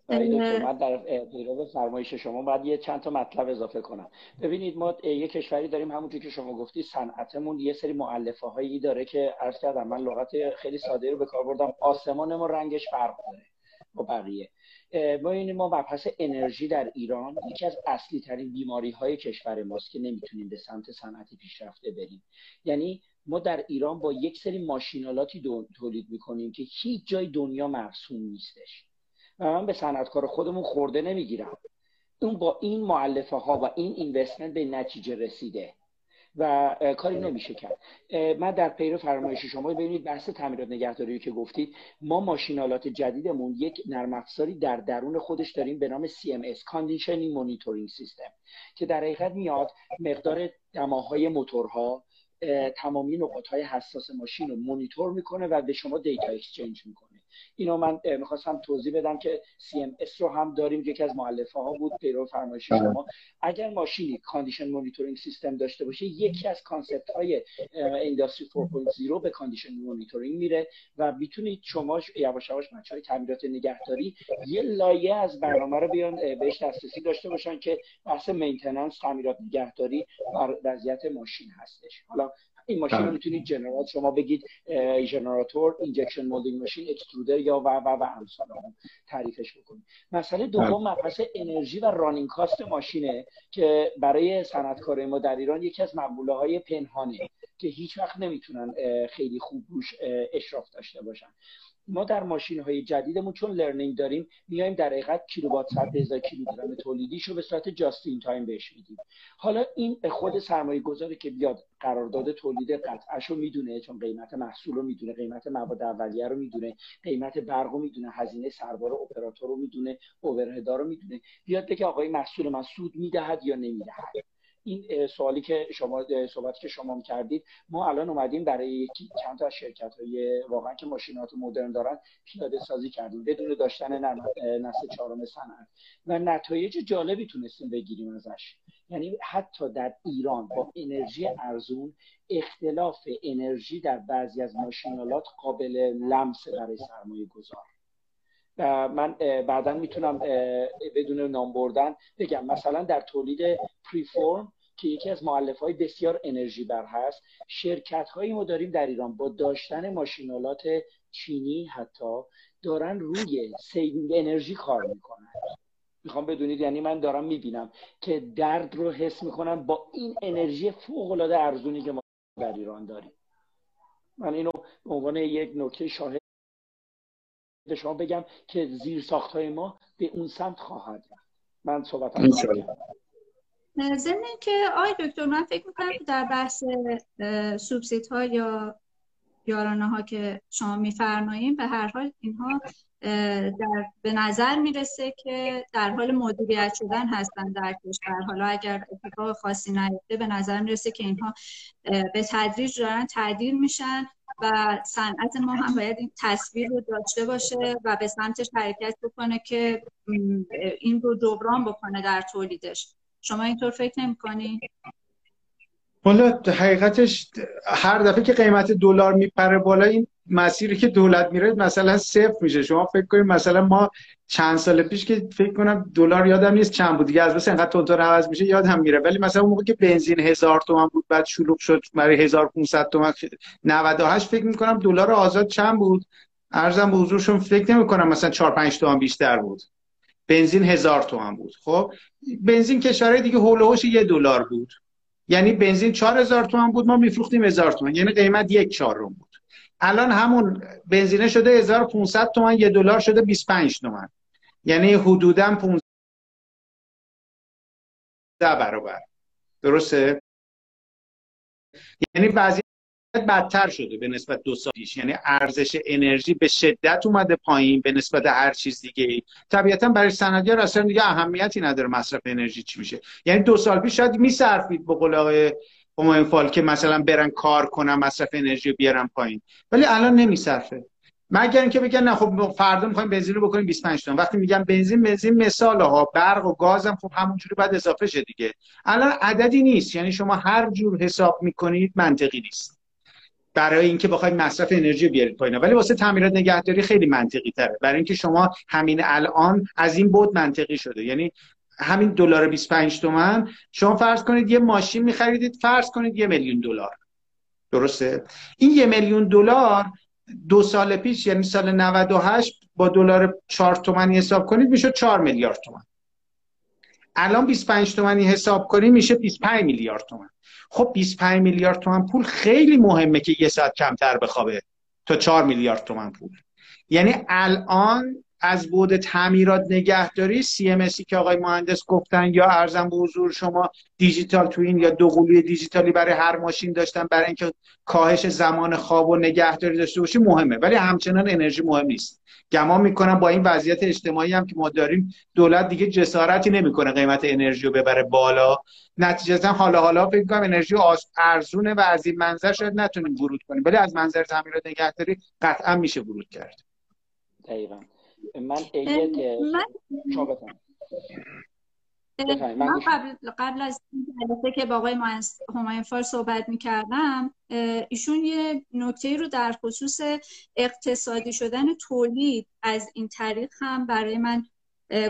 من در پیرو فرمایش شما باید یه چند تا مطلب اضافه کنم. ببینید ما یه کشوری داریم همونجور که شما گفتی صنعتمون یه سری معلفه هایی داره که عرض کردم من لغت خیلی ساده رو به کار بردم. آسمان ما رنگش فرق داره با بقیه. ما این ما مبحث انرژی در ایران یکی از اصلی ترین بیماری های کشور ماست که نمی‌تونیم به سمت صنعت پیشرفته بریم. یعنی ما در ایران با یک سری ماشینالاتی تولید می‌کنیم که هیچ جای دنیا مرسوم نیستش. و من به صنعتکار خودمون خورده نمی‌گیرم. اون با این معلفه ها و این اینوستمنت به نتیجه رسیده و کاری نمیشه کرد. من در پیر فرمایش شما ببینید بحث تعمیرات نگهداری که گفتید. ما ماشینالات جدیدمون یک نرم افزاری در درون خودش داریم به نام CMS Conditioning Monitoring System که در حقیقت میاد مقدار دماهای موتورها تمامی نقاط های حساس ماشین رو مونیتور می‌کنه و به شما دیتا اکسچنج می‌کنه. اینو من می‌خواستم توضیح بدم که CMS رو هم داریم که یکی از مؤلفه ها بود پیرو فرمایش بله. شما اگر ماشینی condition monitoring system داشته باشه یکی از concept های industry 4.0 به condition monitoring میره و می‌تونید شما یواش یواش بچه های تعمیرات نگهداری یه لایه از برنامه رو بیان بهش دسترسی داشته باشن که بحث maintenance تعمیرات نگهداری بر وضعیت ماشین هستش حالا این ماشین رو بله. می‌تونید general شما بگید ژنراتور injection molding machine اکسترودر یا و و و امثال هم تعریفش بکنید مسئله دوم بله. مبحث انرژی و running cost ماشینه که برای صنعتکار ما در ایران یکی از مقوله های پنهانه که هیچ وقت نمی‌تونن خیلی خوب روش اشراف داشته باشن ما در ماشین های جدیدمون چون learning داریم میایم در حقیقت کیلووات ساعت هزار کیلوگرم تولیدیش رو به صورت just in time بهش میدیم. حالا این خود سرمایه گذاری که بیاد قرارداد تولید قطعش رو می‌دونه چون قیمت محصول رو می‌دونه قیمت مواد اولیه رو می‌دونه قیمت برق رو می‌دونه هزینه سربار اپراتور رو می‌دونه اوورهدا رو می‌دونه. بیاد بگه آقای محصول من سود می‌دهد یا نمی‌دهد؟ این سوالی که شما صحبتی که شما کردید ما الان اومدیم برای چند تا از شرکت های واقعا که ماشینات مدرن دارن پیاده سازی کردیم بدون داشتن نسل چهارم صنعت. و نتایج جالبی تونستیم بگیریم ازش. یعنی حتی در ایران با انرژی ارزون اختلاف انرژی در بعضی از ماشینالات قابل لمس برای سرمایه گذار. من بعدا می‌تونم بدون نام بردن بگم. مثلا در تولید پریفورم که یکی از معلف های بسیار انرژی بر هست. شرکت هایی ما داریم در ایران با داشتن ماشینالات چینی حتی دارن روی saving انرژی کار می‌کنن. می‌خوام بدونید یعنی من دارم می‌بینم که درد رو حس می‌کنن با این انرژی فوق العاده ارزونی که ما در ایران داریم. من اینو به عنوان یک نکته شاهد به شما بگم که زیر ساخت های ما به اون سمت خواهد رفت. من صحبت
ضمن که آقای دکتر من فکر می‌کنم که در بحث سوبسید ها یا یارانه ها که شما میفرماییم به هر حال اینها در به نظر می‌رسه که در حال مدیریت شدن هستن در کشور. حالا اگر اتفاق خاصی نیفته به نظر می‌رسه که اینها به تدریج دارن تعدیل میشن و صنعت ما هم باید این تصویر رو داشته باشه و به سمتش حرکت بکنه که این رو جبران بکنه در تولیدش. شما اینطور فکر نمی‌کنی؟
حالا حقیقتش هر دفعه که قیمت دلار میپره بالا این مسیری که دولت میره مثلا صفر میشه. شما فکر کنید مثلا ما چند سال پیش که فکر کنم دلار یادم نیست چند بود. دیگه از بس انقدر تونتون عوض میشه یادم میره. ولی مثلا اون موقع که بنزین هزار تومن بود بعد شلوغ شد برای 1500 تومن 98 فکر می‌کنم دلار آزاد چند بود؟ ارزم به حضورشون فکر نمی‌کنم مثلا 4 5 تومن بیشتر بود. بنزین هزار تومن بود. خب بنزین کشورهای دیگه هول یه دلار بود. یعنی بنزین چهار هزار تومن بود ما میفروختیم هزار تومن یعنی قیمت یک چهارم بود. الان همون بنزینه شده 1500 تومن یه دلار شده 25 تومن یعنی حدودا 15 برابر. درسته؟ یعنی بعضی بدتر شده به نسبت دو سال پیش. یعنی ارزش انرژی به شدت اومده پایین به نسبت هر چیز دیگه طبیعتا برای صنعتگرا اصلا دیگه اهمیتی نداره مصرف انرژی چی میشه. یعنی دو سال پیش شاید میصرفید به قول آقای فال که مثلا برن کار کنن مصرف انرژی بیارن پایین. ولی الان نمیصرفه. مگر اینکه بگن نه خب فردا می‌خوایم بنزین رو بکنیم 25 تومن وقتی میگم بنزین بنزین مثال ها برق و گاز هم خب همونجوری بعد اضافه شه دیگه. الان عددی نیست. یعنی شما هر جور حساب می‌کنید منطقی نیست. برای اینکه بخواید مصرف انرژی بیارید پایین. ولی واسه تعمیرات نگهداری خیلی منطقی تره. برای اینکه شما همین الان از این بود منطقی شده. یعنی همین دلار 25 تومن شما فرض کنید یه ماشین میخریدید فرض کنید یه میلیون دلار. درسته؟ این یه میلیون دلار دو سال پیش یعنی سال 98 با دلار 4 تومانی حساب کنید میشه 4 میلیارد تومن. الان 25 تومانی حساب کنید میشه 25 میلیارد تومن. خب 25 میلیارد تومن پول خیلی مهمه که یه ساعت کمتر بخوابه تا 4 میلیارد تومن پول. یعنی الان از بود تعمیرات نگهداری سی ام که آقای مهندس گفتن یا ارزم به حضور شما دیجیتال توین یا دوقلوی دیجیتالی برای هر ماشین داشتن برای اینکه کاهش زمان خواب و نگهداری داشته باشی مهمه. ولی همچنان انرژی مهم نیست. گمان می‌کنم با این وضعیت اجتماعی هم که ما داریم دولت دیگه جسارتی نمی‌کنه قیمت انرژی رو ببره بالا. نتیجتا حالا حالا فکر کنم انرژی ارزونه و از این منظر شاید نتونیم ورود کنیم. ولی از منظر تعمیرات نگهداری قطعا میشه ورود کرد.
دقیقا. من من
من قبل, قبل از جلسه که با آقای همایون فار صحبت می کردم ایشون یه نکته رو در خصوص اقتصادی شدن تولید از این طریق هم برای من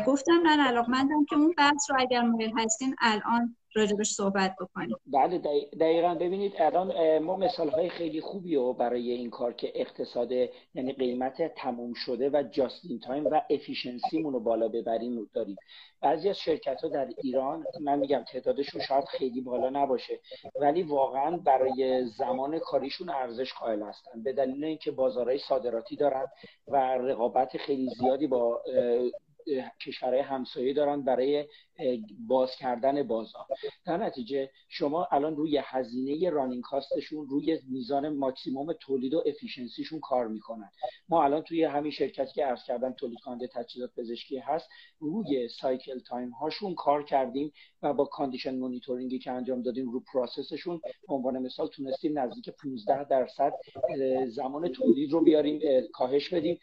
گفتم من علاقمندم که اون بحث رو اگر مایل هستین الان راجبش صحبت بکنیم.
بله دقیقا. ببینید الان ما مثال های خیلی خوبی رو برای این کار که اقتصاد یعنی قیمت تموم شده و just in time و efficiency مون رو بالا ببریم داریم. بعضی از شرکت ها در ایران من میگم تعدادشون شاید خیلی بالا نباشه ولی واقعا برای زمان کاریشون ارزش قائل هستن. به دلیل اینکه بازارهای صادراتی دارن و رقابت خیلی زیادی با کشورهای همسایه دارن برای باز کردن بازار. در نتیجه شما الان روی هزینه running cost شون روی میزان ماکسیموم تولید و efficiency شون کار می‌کنن. ما الان توی همین شرکتی که عرض کردم تولید کننده تجهیزات پزشکی هست روی cycle time هاشون کار کردیم و با condition monitoring ی که انجام دادیم رو process شون به عنوان مثال تونستیم نزدیک 15 درصد زمان تولید رو بیاریم کاهش بدیم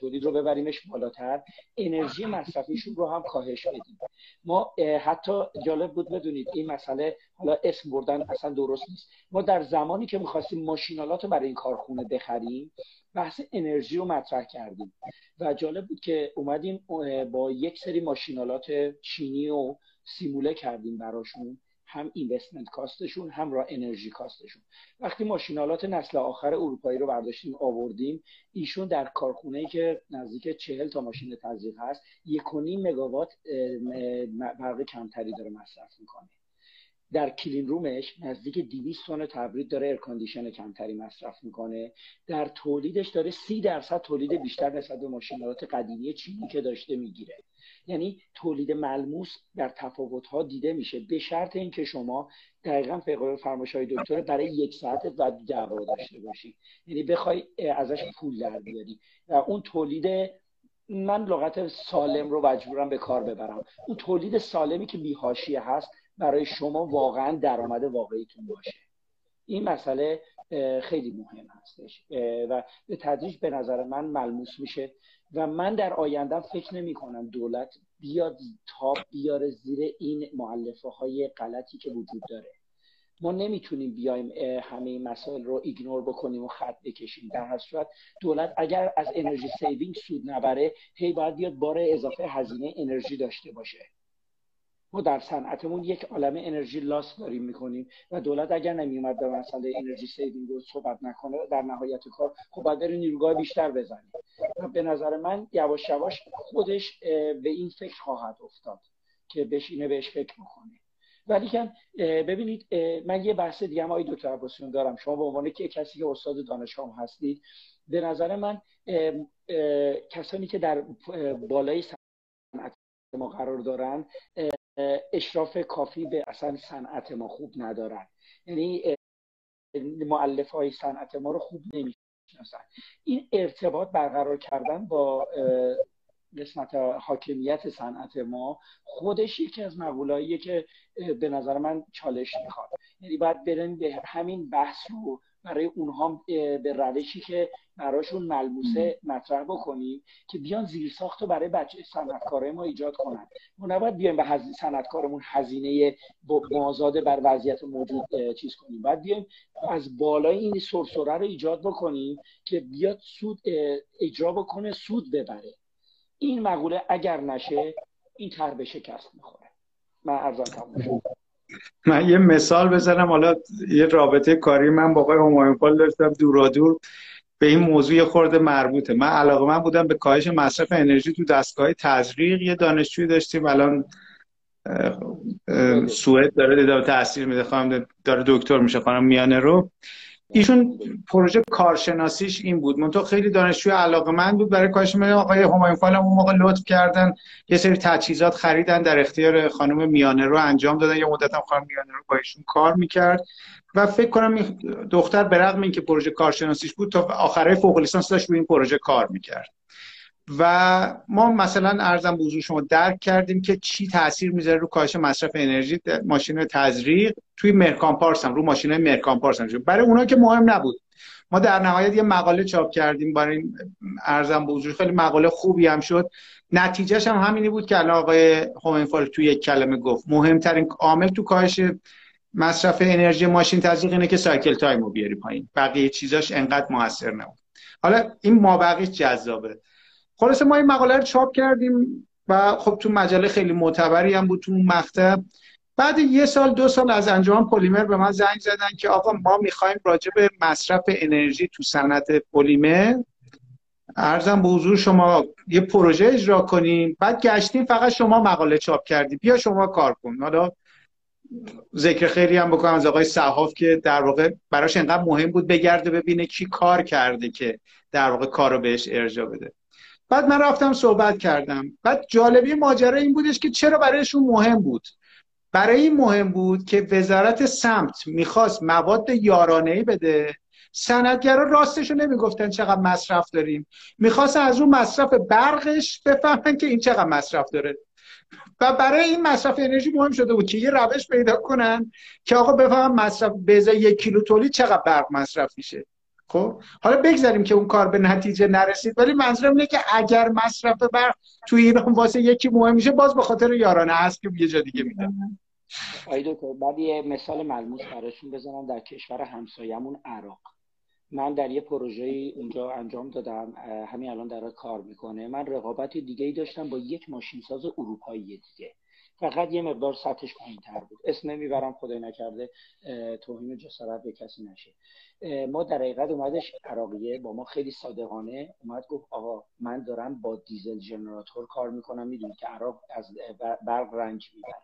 تولید رو ببریمش بالاتر. انرژی مصرفیشون رو هم کاهش بدیم. ما حتی جالب بود بدونید این مسئله حالا اسم بردن اصلا درست نیست. ما در زمانی که می‌خواستیم ماشینالات رو برای این کارخونه بخریم بحث انرژی رو مطرح کردیم. و جالب بود که اومدیم با یک سری ماشینالات چینی و سیموله کردیم براشون. هم اینوستمنت کاستشون هم را انرژی کاستشون وقتی ماشینالات نسل آخر اروپایی رو برداشتیم آوردیم ایشون در کارخونه ای که نزدیک چهل تا ماشین تزریق هست یک و نیم مگاوات برق کمتری داره مصرف می‌کنه. در clean room ش نزدیک 200 تن تبرید داره air condition کمتری مصرف می‌کنه. در تولیدش داره سی درصد تولید بیشتر نسبت به ماشین‌آلات قدیمی چینی که داشته می‌گیره. یعنی تولید ملموس در تفاوت ها دیده میشه. به شرط اینکه شما دقیقا طبق فرمایش های دکتر برای یک ساعت و دعوا داشته باشی. یعنی بخوای ازش پول در بیاری. و اون تولید من لغت سالم رو مجبورم به کار ببرم. اون تولید سالمی که بیهاشیه هست برای شما واقعا درآمد واقعیتون باشه. این مسئله خیلی مهم هستش. و به تدریج به نظر من ملموس میشه و من در آینده فکر نمی کنم دولت بیاد تا بیاره زیر این معلفه های غلطی که وجود داره. ما نمی‌تونیم بیایم همه این مسائل رو ignore بکنیم و خط بکشیم. در هر صورت دولت اگر از energy saving سود نبره هی باید بیاد بار اضافه هزینه انرژی داشته باشه. ما در صنعتمون یک عالم energy loss داریم می‌کنیم و دولت اگر نمیومد به مسئله energy saving رو صحبت نکنه در نهایت کار خب باید بره نیروگاه بیشتر بزنیم. و به نظر من یواش یواش خودش به این فکر خواهد افتاد که بشینه بهش فکر بکنه. ولی کن ببینید من یه بحث دیگه هم دکتر عباسیون دارم. شما به عنوان که کسی که استاد دانشگاه هستید به نظر من کسانی که در بالای صنعت ما قرار دارن اشراف کافی به اصلا صنعت ما خوب ندارن. یعنی معلف های صنعت ما رو خوب نمی‌شناسن. این ارتباط برقرار کردن با قسمت حاکمیت صنعت ما خودش یکی از مقولاییه که به نظر من چالش می‌خواد. یعنی باید برن به همین بحث رو برای اونها به روشی که براشون ملموسه مطرح بکنیم که بیان زیرساخت رو برای بچه صنعتکارای ما ایجاد کنن. ما نباید بیایم به صنعتکارمون هزینه مازاده بر وضعیت موجود چیز کنیم. باید بیایم از بالای این سرسره رو ایجاد بکنیم که بیاد سود اجرا بکنه سود ببره. این مقوله اگر نشه این تر به شکست می‌خوره. من ارزان تموم
من یه مثال بزنم حالا یه رابطه کاری من با آقای همایون فال داشتم. دورا دور به این موضوع خورده مربوطه. من علاقه من بودم به کاهش مصرف انرژی تو دستگاه تزریق یه دانشجوی داشتیم. الان سوئد داره داره تاثیر میده. خانم داره دکتر میشه خانم میانه رو. ایشون پروژه کارشناسیش این بود. منتها خیلی دانشجوی علاقه من بود برای کارش من آقای همایون فال اون موقع لطف کردن یه سری تجهیزات خریدن در اختیار خانم میانه رو انجام دادن. یه مدت هم خانم میانه رو با ایشون کار می‌کرد. و فکر کنم دختر به اینکه پروژه کارشناسیش بود تا آخره فوق لیسانس داشت روی این پروژه کار می‌کرد. و ما مثلا ارزم به شما درک کردیم که چی تاثیر می‌ذاره رو کاهش مصرف انرژی ماشین تزریق توی مرکان پارس هم رو ماشین مرکان پارس هم. برای اونا که مهم نبود. ما در نهایت یه مقاله چاپ کردیم برای این ارزم به خیلی مقاله خوبی هم شد. نتیجهش هم همینی بود که الان آقای هومنفال توی یک کلمه گفت. مهمترین عامل تو کاهش مصرف انرژی ماشین تزریق اینه که cycle time رو بیاری پایین. بقیه چیزاش انقدر موثر نبود. حالا این مابقیش جذابه. خلاصه ما این مقاله رو چاپ کردیم و خب تو مجله خیلی معتبری هم بود تو اون مقطع. بعد یه سال دو سال از انجام پلیمر به من زنگ زدن که آقا ما می‌خوایم راجع به مصرف انرژی تو صنعت پلیمر ارزم به حضور شما یه پروژه اجرا کنیم. بعد گشتیم فقط شما مقاله چاپ کردیم بیا شما کار کن. حالا ذکر خیلی هم بکنم از آقای صحاف که در واقع براش انقدر مهم بود بگرده ببینه کی کار کرده که در واقع کار رو بهش ارجا بده. بعد من رفتم صحبت کردم. بعد جالبی ماجرا این بودش که چرا برایشون مهم بود؟ برای این مهم بود که وزارت سمت می‌خواست مواد یارانه بده. صنعتگرا راستشو نمی‌گفتن چقدر مصرف داریم. می‌خواستن از اون مصرف برقش بفهمن که این چقدر مصرف داره. و برای این مصرف انرژی مهم شده بود که یه روش پیدا کنن که آقا بفهمن مصرف به یک کیلو تولید چقدر برق مصرف میشه. خب حالا بگذاریم که اون کار به نتیجه نرسید ولی منظورم اینه که اگر مصرف برق تو ایران واسه یکی مهم میشه باز به خاطر یارانه هست که یه جا دیگه میده.
آی دکتر بعد یه مثال ملموس براشون بزنم در کشور همسایمون عراق. من در یه پروژه اونجا انجام دادم همین الان در کار می‌کنه. من رقابت دیگه ای داشتم با یک ماشینساز اروپایی دیگه. فقط یه مقدار سطحش پایین تر بود. اسم نمی‌برم خدای نکرده توهین جسارت به کسی نشه. ما در حقیقت اومدش عراقیه با ما خیلی صادقانه اومد گفت آقا من دارم با دیزل جنراتور کار می‌کنم می‌دونی که عراق از برق رنج می‌بره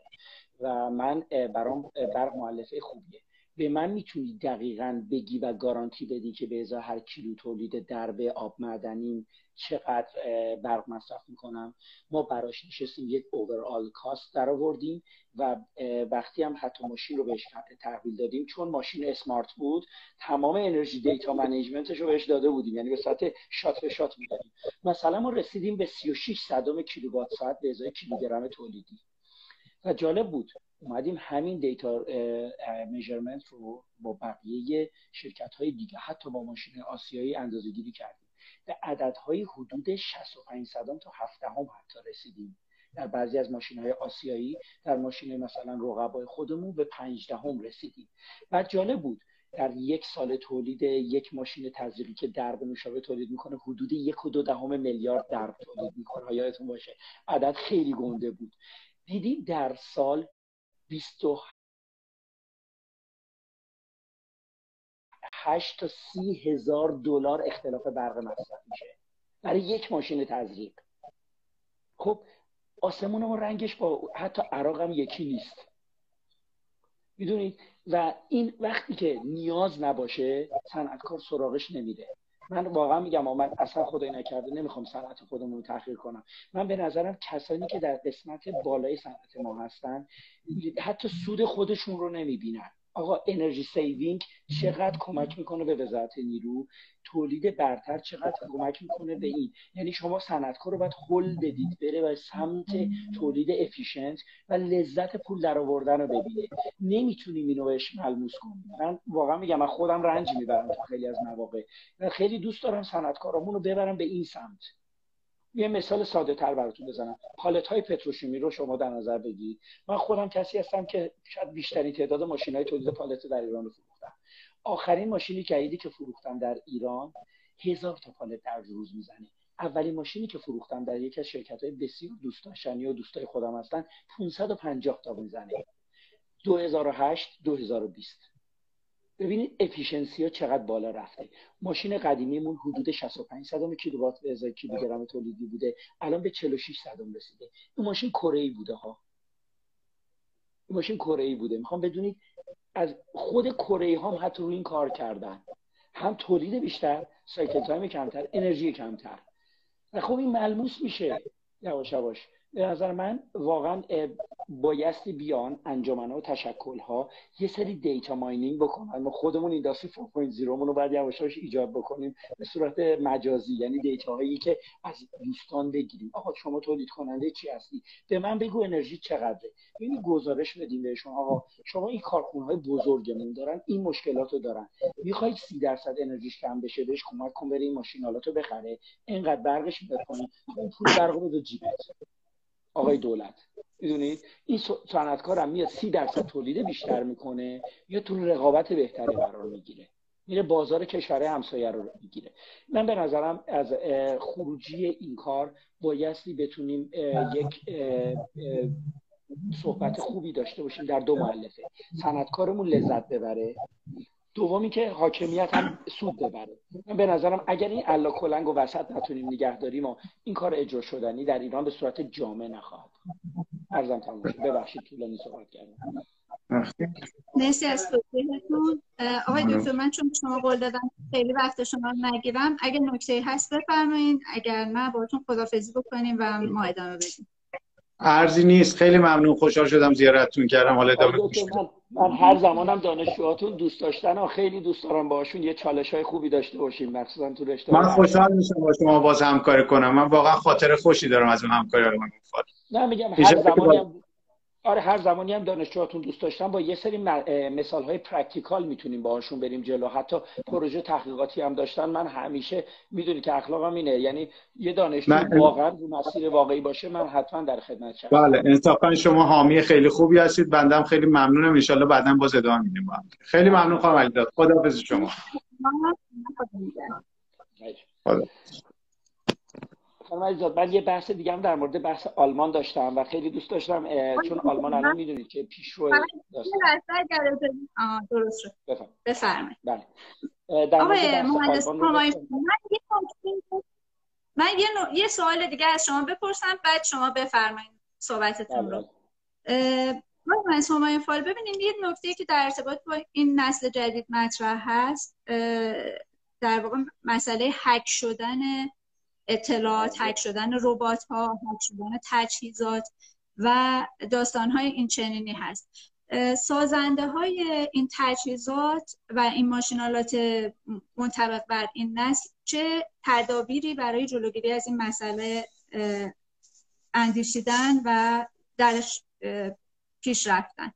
و من برام برق مؤلفه خوبیه. به من می‌تونی دقیقا بگی و گارانتی بدی که به ازای هر کیلو تولید دربه آب معدنی چقدر برق مصرف می‌کنم. ما براش نشستیم یک overall cost در آوردیم و وقتی هم حتی ماشین رو بهش تحویل دادیم چون ماشین smart بود تمام energy data management ش رو بهش داده بودیم. یعنی به سطح shot به shot می‌دادیم. مثلا ما رسیدیم به 36 صدم کیلووات ساعت به ازای کیلوگرم تولیدی. و جالب بود اومدیم همین دیتا میجرمنت رو با بقیه شرکت های دیگه حتی با ماشین آسیایی اندازه گیری کردیم. به عددهای حدود 65 صدام تا 7 هم حتی رسیدیم. در بعضی از ماشین های آسیایی در ماشین مثلا رقبای خودمون به 5 هم رسیدیم. و جالب بود در یک سال تولید یک ماشین تزریقی که درب نوشابه تولید می‌کنه حدود یک و دو دهم میلیارد درب تولید می‌کنه. یادتون باشه عدد خیلی گنده بود. دیدیم در سال 28 تا 30 هزار دلار اختلاف برق مصرف میشه. برای یک ماشین تزریق. خب آسمون ما رنگش با حتی عراق هم یکی نیست. می‌دونید؟ و این وقتی که نیاز نباشه صنعتکار سراغش نمیده من واقعا میگم من اصلا خدای نکرده نمی‌خوام صنعت خودمون رو تحقیر کنم. من به نظرم کسانی که در قسمت بالای صنعت ما هستن حتی سود خودشون رو نمی‌بینن. آقا energy saving چقدر کمک می‌کنه به وزارت نیرو؟ تولید برتر چقدر کمک می‌کنه به این؟ یعنی شما صنعتکار رو باید هل بدید بره و سمت تولید efficient و لذت پول در آوردن رو ببینه. نمی‌تونیم اینو بهش ملموس کنیم. من واقعا میگم من خودم رنج می‌برم تو خیلی از مواقع. خیلی دوست دارم صنعتکارامون رو ببرم به این سمت. یه مثال ساده تر براتون بزنم. پالت های پتروشیمی رو شما در نظر بگیرید من خودم کسی هستم که شاید بیشترین تعداد ماشین های تولید پالت در ایران رو فروختم. آخرین ماشینی جدیدی که فروختم در ایران هزار تا پالت در روز می‌زنه. اولین ماشینی که فروختم در یکی از شرکت های بسیار دوست داشتنی و دوستای خودم هستن 550 تا می‌زنه. 2008 2020 ببینید efficiency ها چقدر بالا رفته. ماشین قدیمیمون حدود 65 صدم کیلووات به ازای کیلوگرم تولیدی بوده. الان به 46 صدم رسیده. این ماشین کره ای بوده ها. این ماشین کره ای بوده. می‌خوام بدونید از خود کره هم حتی روی این کار کردن. هم تولید بیشتر cycle time کمتر انرژی کمتر. و خب این ملموس میشه. یواش یواش. به نظر من واقعا بایستی بیان انجمن و تشکل ها یه سری دیتا ماینینگ بکنن. ما خودمون اینداستری 4.0 رو باید یواش ایجاد بکنیم به صورت مجازی یعنی دیتا هایی که از دوستان بگیریم. آقا شما تولید کننده چی هستی؟ به من بگو انرژی چقدره. یعنی گزارش بدیم بهشون. آقا شما این کارخونه های بزرگمون دارن این مشکلات رو دارن. می‌خواید سی درصد انرژیش کم بشه بهش کمک کن بره این ماشینالات بخره. اینقدر برقش میاد کنی پول برق رو آقای دولت می‌دونید این صنعتکار هم میاد سی درصد تولید بیشتر می‌کنه یا تو رقابت بهتری قرار می‌گیره. میره بازار کشور همسایه رو می‌گیره. من به نظرم از خروجی این کار بایستی بتونیم یک صحبت خوبی داشته باشیم در دو معلفه صنعتکارمون لذت ببره. دومی که حاکمیت هم سود ببره. من به نظرم اگر این الا کلنگ و وسط نتونیم نگه داریم و این کار اجرا شدنی در ایران به صورت جامع نخواهد ارزم تموم شد. ببخشید طولانی صحبت کردم
مرسی از توضیحتون. آقای دکتر من چون شما قول دادم خیلی وقت شما نگیرم. اگر نکته هست بفرمایید اگر نه باتون خدافزی بکنیم و ما ادامه بدیم.
ارزی نیست. خیلی ممنون. خوشحال شدم زیارتتون کردم. حالا ادامه
من هر زمانم دانشجوهاتون دوست داشتن و خیلی دوست دارم باشون یه چالش های خوبی داشته باشیم مخصوصا تو رشته
من خوشحال میشم با شما باز همکاری کنم. من واقعا خاطر خوشی دارم از اون همکاری من
نه میگم هر زمانی هم آره هر زمانی هم دانشجوهاتون دوست داشتن با یه سری مثال های practical می‌تونیم باهاشون بریم جلو. حتی پروژه تحقیقاتی هم داشتن. من همیشه می‌دونی که اخلاقم اینه. یعنی یه دانشجو واقعا رو مسیر واقعی باشه من حتما در خدمت شم.
بله انصافا شما حامی خیلی خوبی هستید. بندم خیلی ممنونم. ان بعدا باز ادامه میدیم با خیلی ممنون خانم علیداد خداحافظ شما.
خدا. خانم من یه بحث دیگه هم در مورد بحث آلمان داشتم و خیلی دوست داشتم چون آلمان الان می‌دونید که پیشرو
درست شد. بفرمایید. بله. مهندس من من یه, نوع... یه سوال دیگه از شما بپرسم بعد شما بفرمایید صحبتتون رو. مهندس همایون فال ببینید یه نکته که در ارتباط با این نسل جدید مطرح هست در واقع مسئله هک شدن اطلاعات هک شدن ربات ها هک شدن تجهیزات و داستان های این چنینی هست. سازنده های این تجهیزات و این ماشینالات منطبق بر این نسل چه تدابیری برای جلوگیری از این مسئله اندیشیدن و درش پیش رفتن؟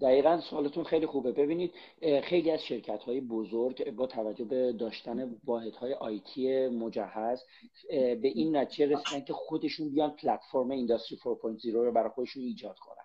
دقیقا سوالتون خیلی خوبه. ببینید خیلی از شرکت های بزرگ با توجه به داشتن واحد های آیتی مجهز به این نتیجه رسیدن که خودشون بیان پلتفرم اینداستری 4.0 رو برای خودشون ایجاد کنن.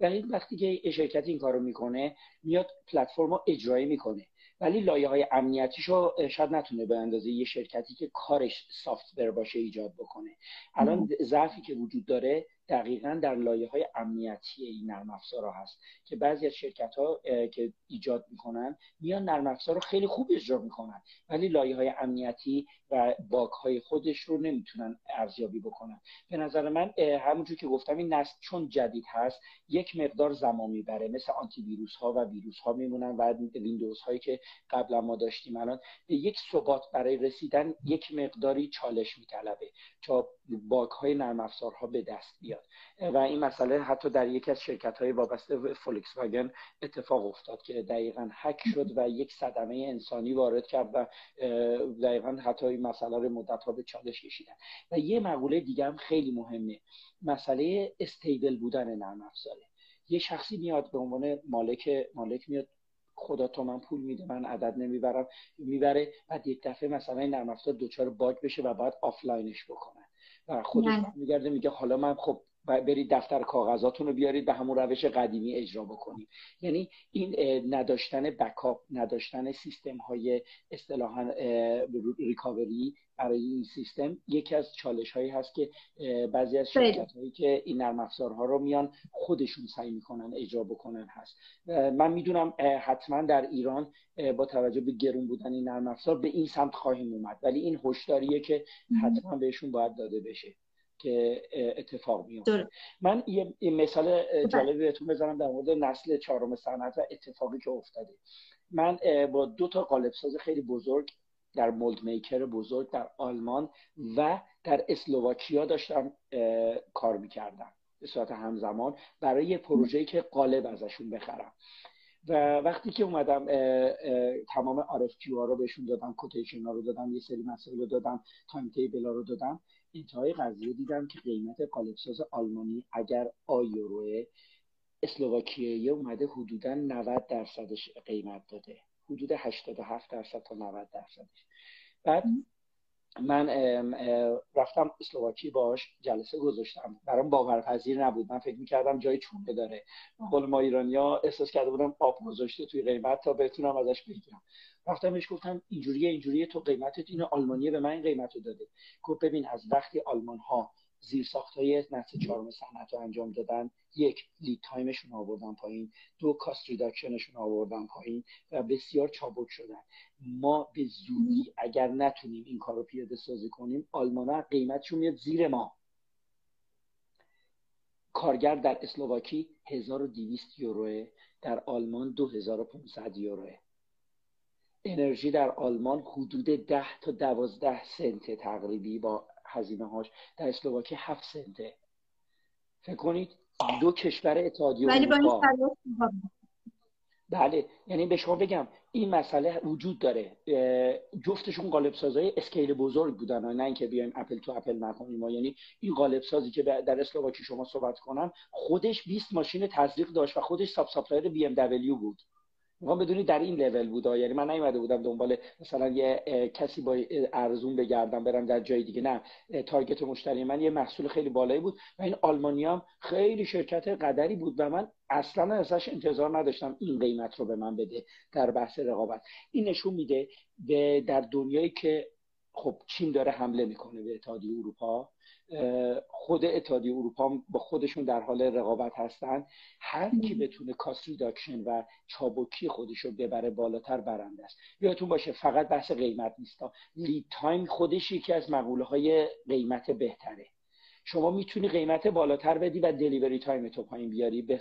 و وقتی که شرکت این کارو می‌کنه میاد پلتفرم رو اجرایی می‌کنه. ولی لایه های امنیتیشو شاید نتونه به اندازه یه شرکتی که کارش سافتور باشه ایجاد بکنه. الان ضعفی که وجود داره دقیقا در لایه های امنیتی این نرم افزارها هست که بعضی از شرکت ها که ایجاد می‌کنن میان نرم افزار رو خیلی خوب اجرا می‌کنن ولی لایه های امنیتی و باگ های خودش رو نمی‌تونن ارزیابی بکنن. به نظر من همونجور که گفتم این نسل چون جدید هست یک مقدار زمان می‌بره. مثل آنتی ویروس ها و ویروس ها میمونن و ویندوز هایی که قبلا ما داشتیم. الان یک ثبات برای رسیدن یک مقداری چالش میطلبه تا باگ های نرم افزارها به دست بیاد. و این مسئله حتی در یکی از شرکت های وابسته فولکس واگن اتفاق افتاد که دقیقا حک شد و یک صدمه انسانی وارد کرد و دقیقا حتی این مسئله رو مدت ها به چالش کشیدن. و یه مقوله دیگه هم خیلی مهمه. مسئله stable بودن نرم افزاره یه شخصی میاد به عنوان مالک مالک میاد خدا تو من پول میده من عدد نمی‌برم می‌بره. بعد یک دفعه مثلا این نرم افزار دچار bug بشه و باید آفلاینش بکنن. و خودش میگرده میگه حالا من خب برید دفتر کاغذاتون رو بیارید به همون روش قدیمی اجرا بکنید. یعنی این نداشتن backup نداشتن سیستم های اصطلاحا ریکاوری برای این سیستم یکی از چالش هایی هست که بعضی از شرکت هایی که این نرم افزارها رو میان خودشون سعی می‌کنن اجرا بکنن هست. من می‌دونم حتما در ایران با توجه به گرون بودن این نرم افزار به این سمت خواهیم اومد. ولی این هشداریه که حتما بهشون باید داده بشه. که اتفاق میفته من یه مثال جالبی بهتون بزنم در مورد نسل چهارم صنعت و اتفاقی که افتاده. من با دو تا قالب ساز خیلی بزرگ در mold maker بزرگ در آلمان و در اسلوواکیا داشتم کار می‌کردم به صورت همزمان برای یه پروژه‌ای که قالب ازشون بخرم. و وقتی که اومدم تمام RFQ ها رو بهشون دادم quotation ها رو دادم یه سری مسائل رو دادم timetable ها رو دادم انتهای قضیه دیدم که قیمت قالبساز آلمانی اگر یوروه اسلوواکیه اومده حدودا 90 درصدش قیمت داده. حدود 87 درصد تا 90 درصدش. بعد من رفتم اسلواکی باش جلسه گذاشتم. برام باورپذیر نبود. من فکر می‌کردم جای چونه داره. قول ما ایرانیا احساس کرده بودم آب گذاشته توی قیمت تا بتونم ازش بگیرم. رفتم بهش گفتم اینجوریه اینجوریه تو قیمتت اینو آلمانیه به من این قیمت رو داده. گفت ببین از وقتی آلمان ها زیر های نسل چهارم صنعت رو انجام دادن. یک lead time شون آوردن پایین. دو cost reduction شون آوردن پایین و بسیار چابک شدن. ما به زودی اگر نتونیم این کار رو پیاده سازی کنیم آلمان قیمتشون میاد زیر ما. کارگر در اسلوواکی 1200 یوروه در آلمان 2500 یوروه. انرژی در آلمان حدود 10 تا 12 سنت تقریبی با هزینه هاش در اسلواکی 7 سنته. فکر کنید دو کشور اتحادیه اروپا. بله یعنی به شما بگم این مسئله وجود داره. جفتشون قالب سازای scale بزرگ بودن. نه اینکه بیایم apple to apple نکنیم. ما یعنی این قالب سازی که در اسلواکی شما صحبت کنم خودش 20 ماشین تزریق داشت و خودش sub supplier بی ام دبلیو بود. می‌خوام بدونی در این لول بوده یعنی من نیومده بودم دنبال مثلا یه کسی با ارزون بگردم برم در جای دیگه. نه. target مشتری من یه محصول خیلی بالایی بود و این آلمانیام خیلی شرکت قدری بود و من اصلا ازش انتظار نداشتم این قیمت رو به من بده در بحث رقابت. این نشون میده در دنیایی که خب چین داره حمله می‌کنه به اتحادیه اروپا. خود اتحادیه اروپا با خودشون در حال رقابت هستن. هر کی بتونه cost reduction و چابکی خودش رو ببره بالاتر برنده است. یادتون باشه فقط بحث قیمت نیست. lead time خودش یکی از مقوله های قیمت بهتره. شما می‌تونی قیمت بالاتر بدی و delivery time تو پایین بیاری. به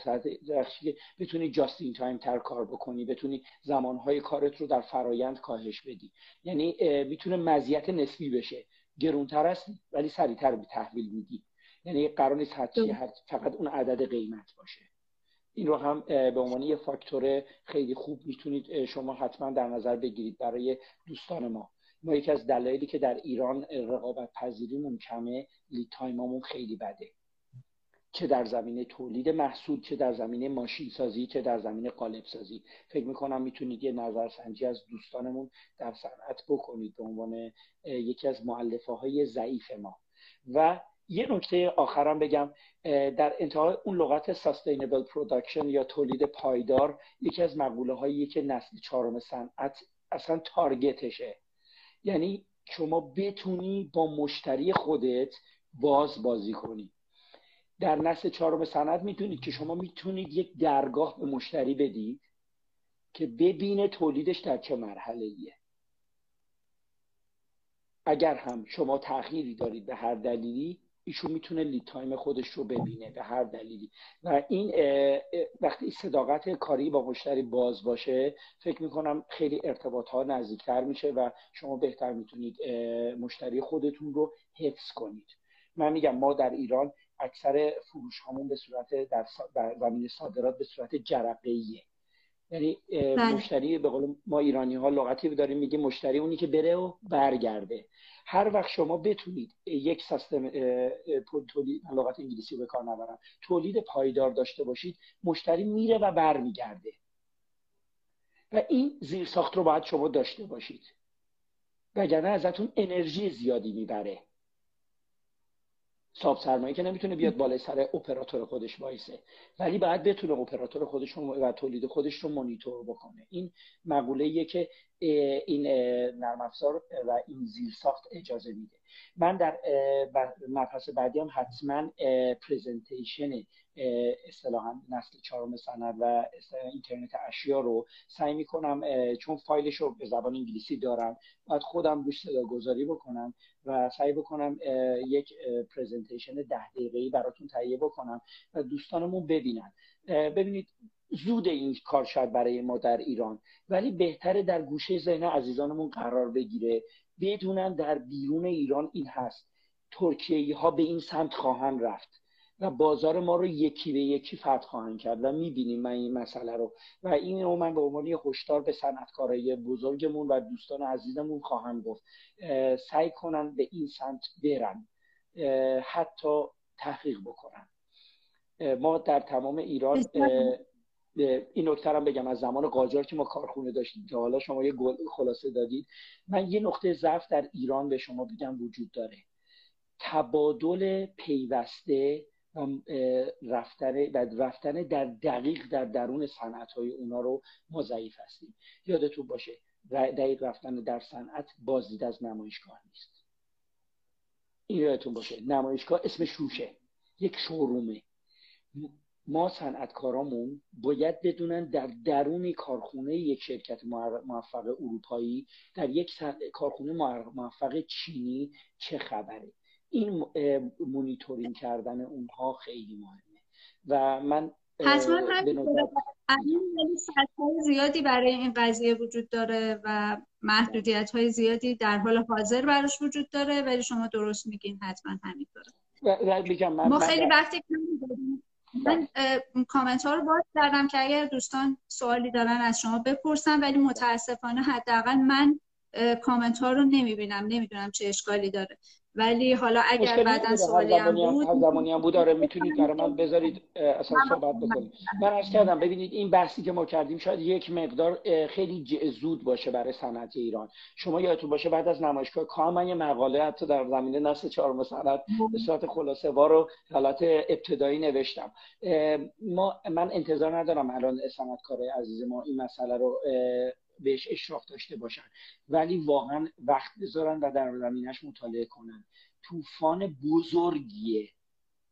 که بتونی just in time تر کار بکنی بتونی زمانهای کارت رو در فرایند کاهش بدی. یعنی می‌تونه مزیت نسبی بشه. گرونتر است ولی سریعتر به تحویل میدی. یعنی قرار نیست فقط اون عدد قیمت باشه. این رو هم به عنوان یه فاکتور خیلی خوب می‌تونید شما حتما در نظر بگیرید برای دوستان ما. ما یکی از دلایلی که در ایران رقابت پذیریمون کمه لید تایممون خیلی بده. چه در زمینه تولید محصول چه در زمینه ماشین سازی چه در زمینه قالب سازی فکر می‌کنم می‌تونید یه نظرسنجی از دوستانمون در صنعت بکنید به عنوان یکی از معلفه های ضعیف ما. و یه نکته آخرم بگم در انتهای اون لغت sustainable production یا تولید پایدار یکی از مقوله هایی که نسل چهارم صنعت اصلا تارگتشه یعنی شما بتونی با مشتری خودت باز بازی کنی. در نسل چهارم صنعت می‌تونید که شما می‌تونید یک درگاه به مشتری بدید که ببینه تولیدش در چه مرحله ایه اگر هم شما تأخیری دارید به هر دلیلی ایشون می‌تونه لید تایم خودش رو ببینه به هر دلیلی. و این وقتی صداقت کاری با مشتری باز باشه فکر می‌کنم خیلی ارتباط ها نزدیکتر میشه و شما بهتر می‌تونید مشتری خودتون رو حفظ کنید. من میگم ما در ایران اکثر فروش هامون به صورت در, زمین صادرات به صورت جرقه یعنی بله. مشتری به قول ما ایرانی ها لغتی داریم میگه مشتری اونی که بره و برگرده. هر وقت شما بتونید یک سیستم تولید لغت انگلیسی رو به کار نبرم تولید پایدار داشته باشید مشتری میره و برمیگرده. و این زیر ساخت رو باید شما داشته باشید. وگرنه ازتون انرژی زیادی می‌بره. ساب سرمایه که نمی‌تونه بیاد بالای سر اپراتور خودش وایسه. ولی باید بتونه اپراتور خودش و تولید خودش رو مانیتور بکنه. این مقوله که این نرم افزار و این زیر ساخت اجازه میده. من در مبحث بعدی هم حتما presentation اصطلاحا نسل چهارم صنعت و اینترنت اشیا رو سعی می‌کنم چون فایلش رو به زبان انگلیسی دارم باید خودم روش صدا گذاری بکنم. و سعی بکنم یک presentation ده دقیقه‌ای براتون تهیه بکنم و دوستانمون ببینن. ببینید زود این کار شاید برای ما در ایران ولی بهتره در گوشه ذهن عزیزانمون قرار بگیره. بدونن در بیرون ایران این هست. ترکیه ها به این سمت خواهند رفت. و بازار ما رو یکی به یکی فتح خواهند کرد و می‌بینیم من این مسئله رو. و این رو من به عنوان هشدار به صنعتکارای بزرگمون و دوستان عزیزمون خواهم گفت. سعی کنن به این سمت برن. حتی تحقیق بکنن. ما در تمام ایران این نکته هم بگم. از زمان قاجار که ما کارخونه داشتیم که حالا شما یه خلاصه دادید. من یه نقطه ضعف در ایران به شما بگم وجود داره. تبادل پیوسته رفتن, و رفتن در دقیق در درون صنعت های اونا رو ما ضعیف هستیم. یادتون باشه دقیق رفتن در صنعت بازدید از نمایشگاه نیست. این یادتون باشه نمایشگاه اسمش روشه یک شورومه. ما صنعتکارامون باید بدونن در درون کارخونه یک شرکت موفق اروپایی در یک کارخونه موفق چینی چه خبره. این مونیتورینگ کردن اونها خیلی مهمه. و من
حتما زیادی برای این قضیه وجود داره و محدودیت های زیادی در حال حاضر براش وجود داره ولی شما درست میگین حتما همینطوره ما خیلی وقتی من کامنت ها رو باز کردم که اگر دوستان سوالی دارن از شما بپرسم ولی متاسفانه حداقل من کامنت ها رو نمی‌بینم نمی‌دونم چه اشکالی داره. ولی حالا اگر بعدا سوالی هم بود
هر زمانی هم بود داره می‌تونید برای من بذارید اصلا صحبت بکنید. من عرض کردم ببینید این بحثی که ما کردیم شاید یک مقدار خیلی زود باشه برای صنعت ایران. شما یادتون باشه بعد از نمایشگاه کام من یه مقاله حتی در زمینه نسل چهارم صنعت به صورت خلاصه وار رو حالت ابتدایی نوشتم. ما من انتظار ندارم الان صنعتکار عزیز ما این مسئله رو بهش اشراف داشته باشن. ولی واقعا وقت بذارن و در زمینش مطالعه کنن. طوفان بزرگیه.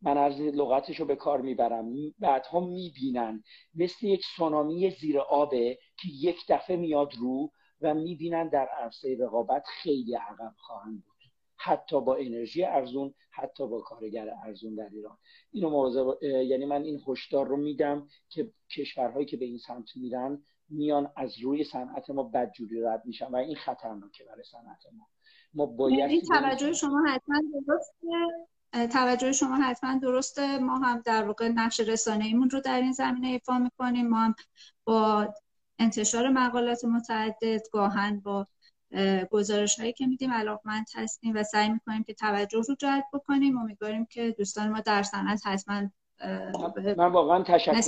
من از لغتش رو به کار می‌برم. بعدها می‌بینن. مثل یک سونامی زیر آبه که یک دفعه میاد رو و می‌بینن در عرصه رقابت خیلی عقب خواهند بود. حتی با انرژی ارزون حتی با کارگر ارزون در ایران. اینو مواظب یعنی من این هشدار رو میدم که کشورهایی که به این سمت میرن میان از روی صنعت ما بدجوری رد میشن و این خطرناکه برای صنعت ما. ما باید
این توجه شما حتما درسته. توجه شما حتما درسته. ما هم در واقع نقش رسانه ایمون رو در این زمینه ایفا می‌کنیم. ما هم با انتشار مقالات متعدد گاهن با گزارش هایی که میدیم علاقمند هستیم و سعی می‌کنیم که توجه رو جلب بکنیم. امیدواریم که دوستان ما در صنعت حتما
من واقعا تشکر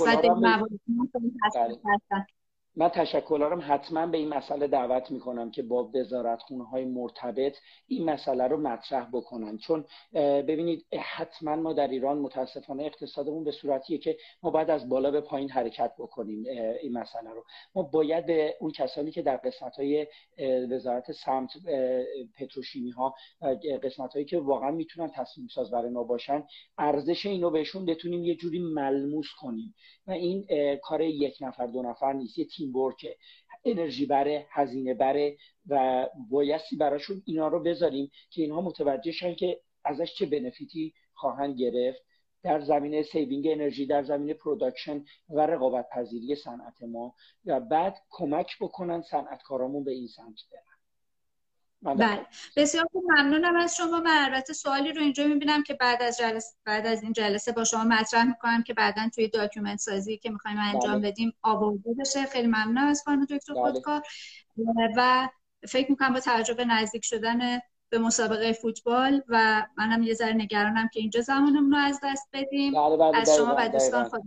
من تشکرارم حتما به این مسئله دعوت می‌کنم که با وزارت خونه های مرتبط این مسئله رو مطرح بکنن. چون ببینید حتما ما در ایران متاسفانه اقتصادمون به صورتیه که ما باید از بالا به پایین حرکت بکنیم این مسئله رو. ما باید به اون کسانی که در قسمت های وزارت سمت پتروشیمی ها قسمت هایی که واقعا می‌تونن تصمیم ساز برای ما باشن ارزش اینو بهشون بتونیم یه جوری ملموس کنیم. و این کار یک نفر دو نفر نیست یه ورکه انرژی بره هزینه بره و بایستی براشون اینا رو بذاریم که اینها متوجه شن که ازش چه بنفیتی خواهند گرفت در زمینه saving انرژی در زمینه production و رقابت پذیری صنعت ما و بعد کمک بکنن صنعتکارامون به این سمت برن
بله. بسیار خوب ممنونم از شما من البته سوالی رو اینجا می‌بینم که بعد از جلسه بعد از این جلسه با شما مطرح می‌کنم که بعدا توی document سازی که می‌خوایم انجام بله. بدیم آورده بشه. خیلی ممنونم از خانم دکتر بله. خودکار. و فکر می‌کنم با توجه به نزدیک شدن به مسابقه فوتبال و منم یه ذره نگرانم که اینجا زمانمون رو از دست بدیم. بله بله از شما و دوستان خود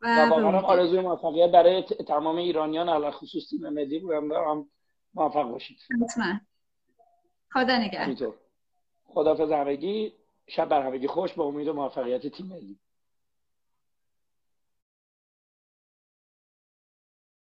و واقعا آرزوی موفقیت برای تمام ایرانیان علی خصوص تیم ملی بودم موفق باشید.
حتما خدا نگهدار.
خدافظ همگی شب بر همگی خوش با امید و موفقیت تیم ملی.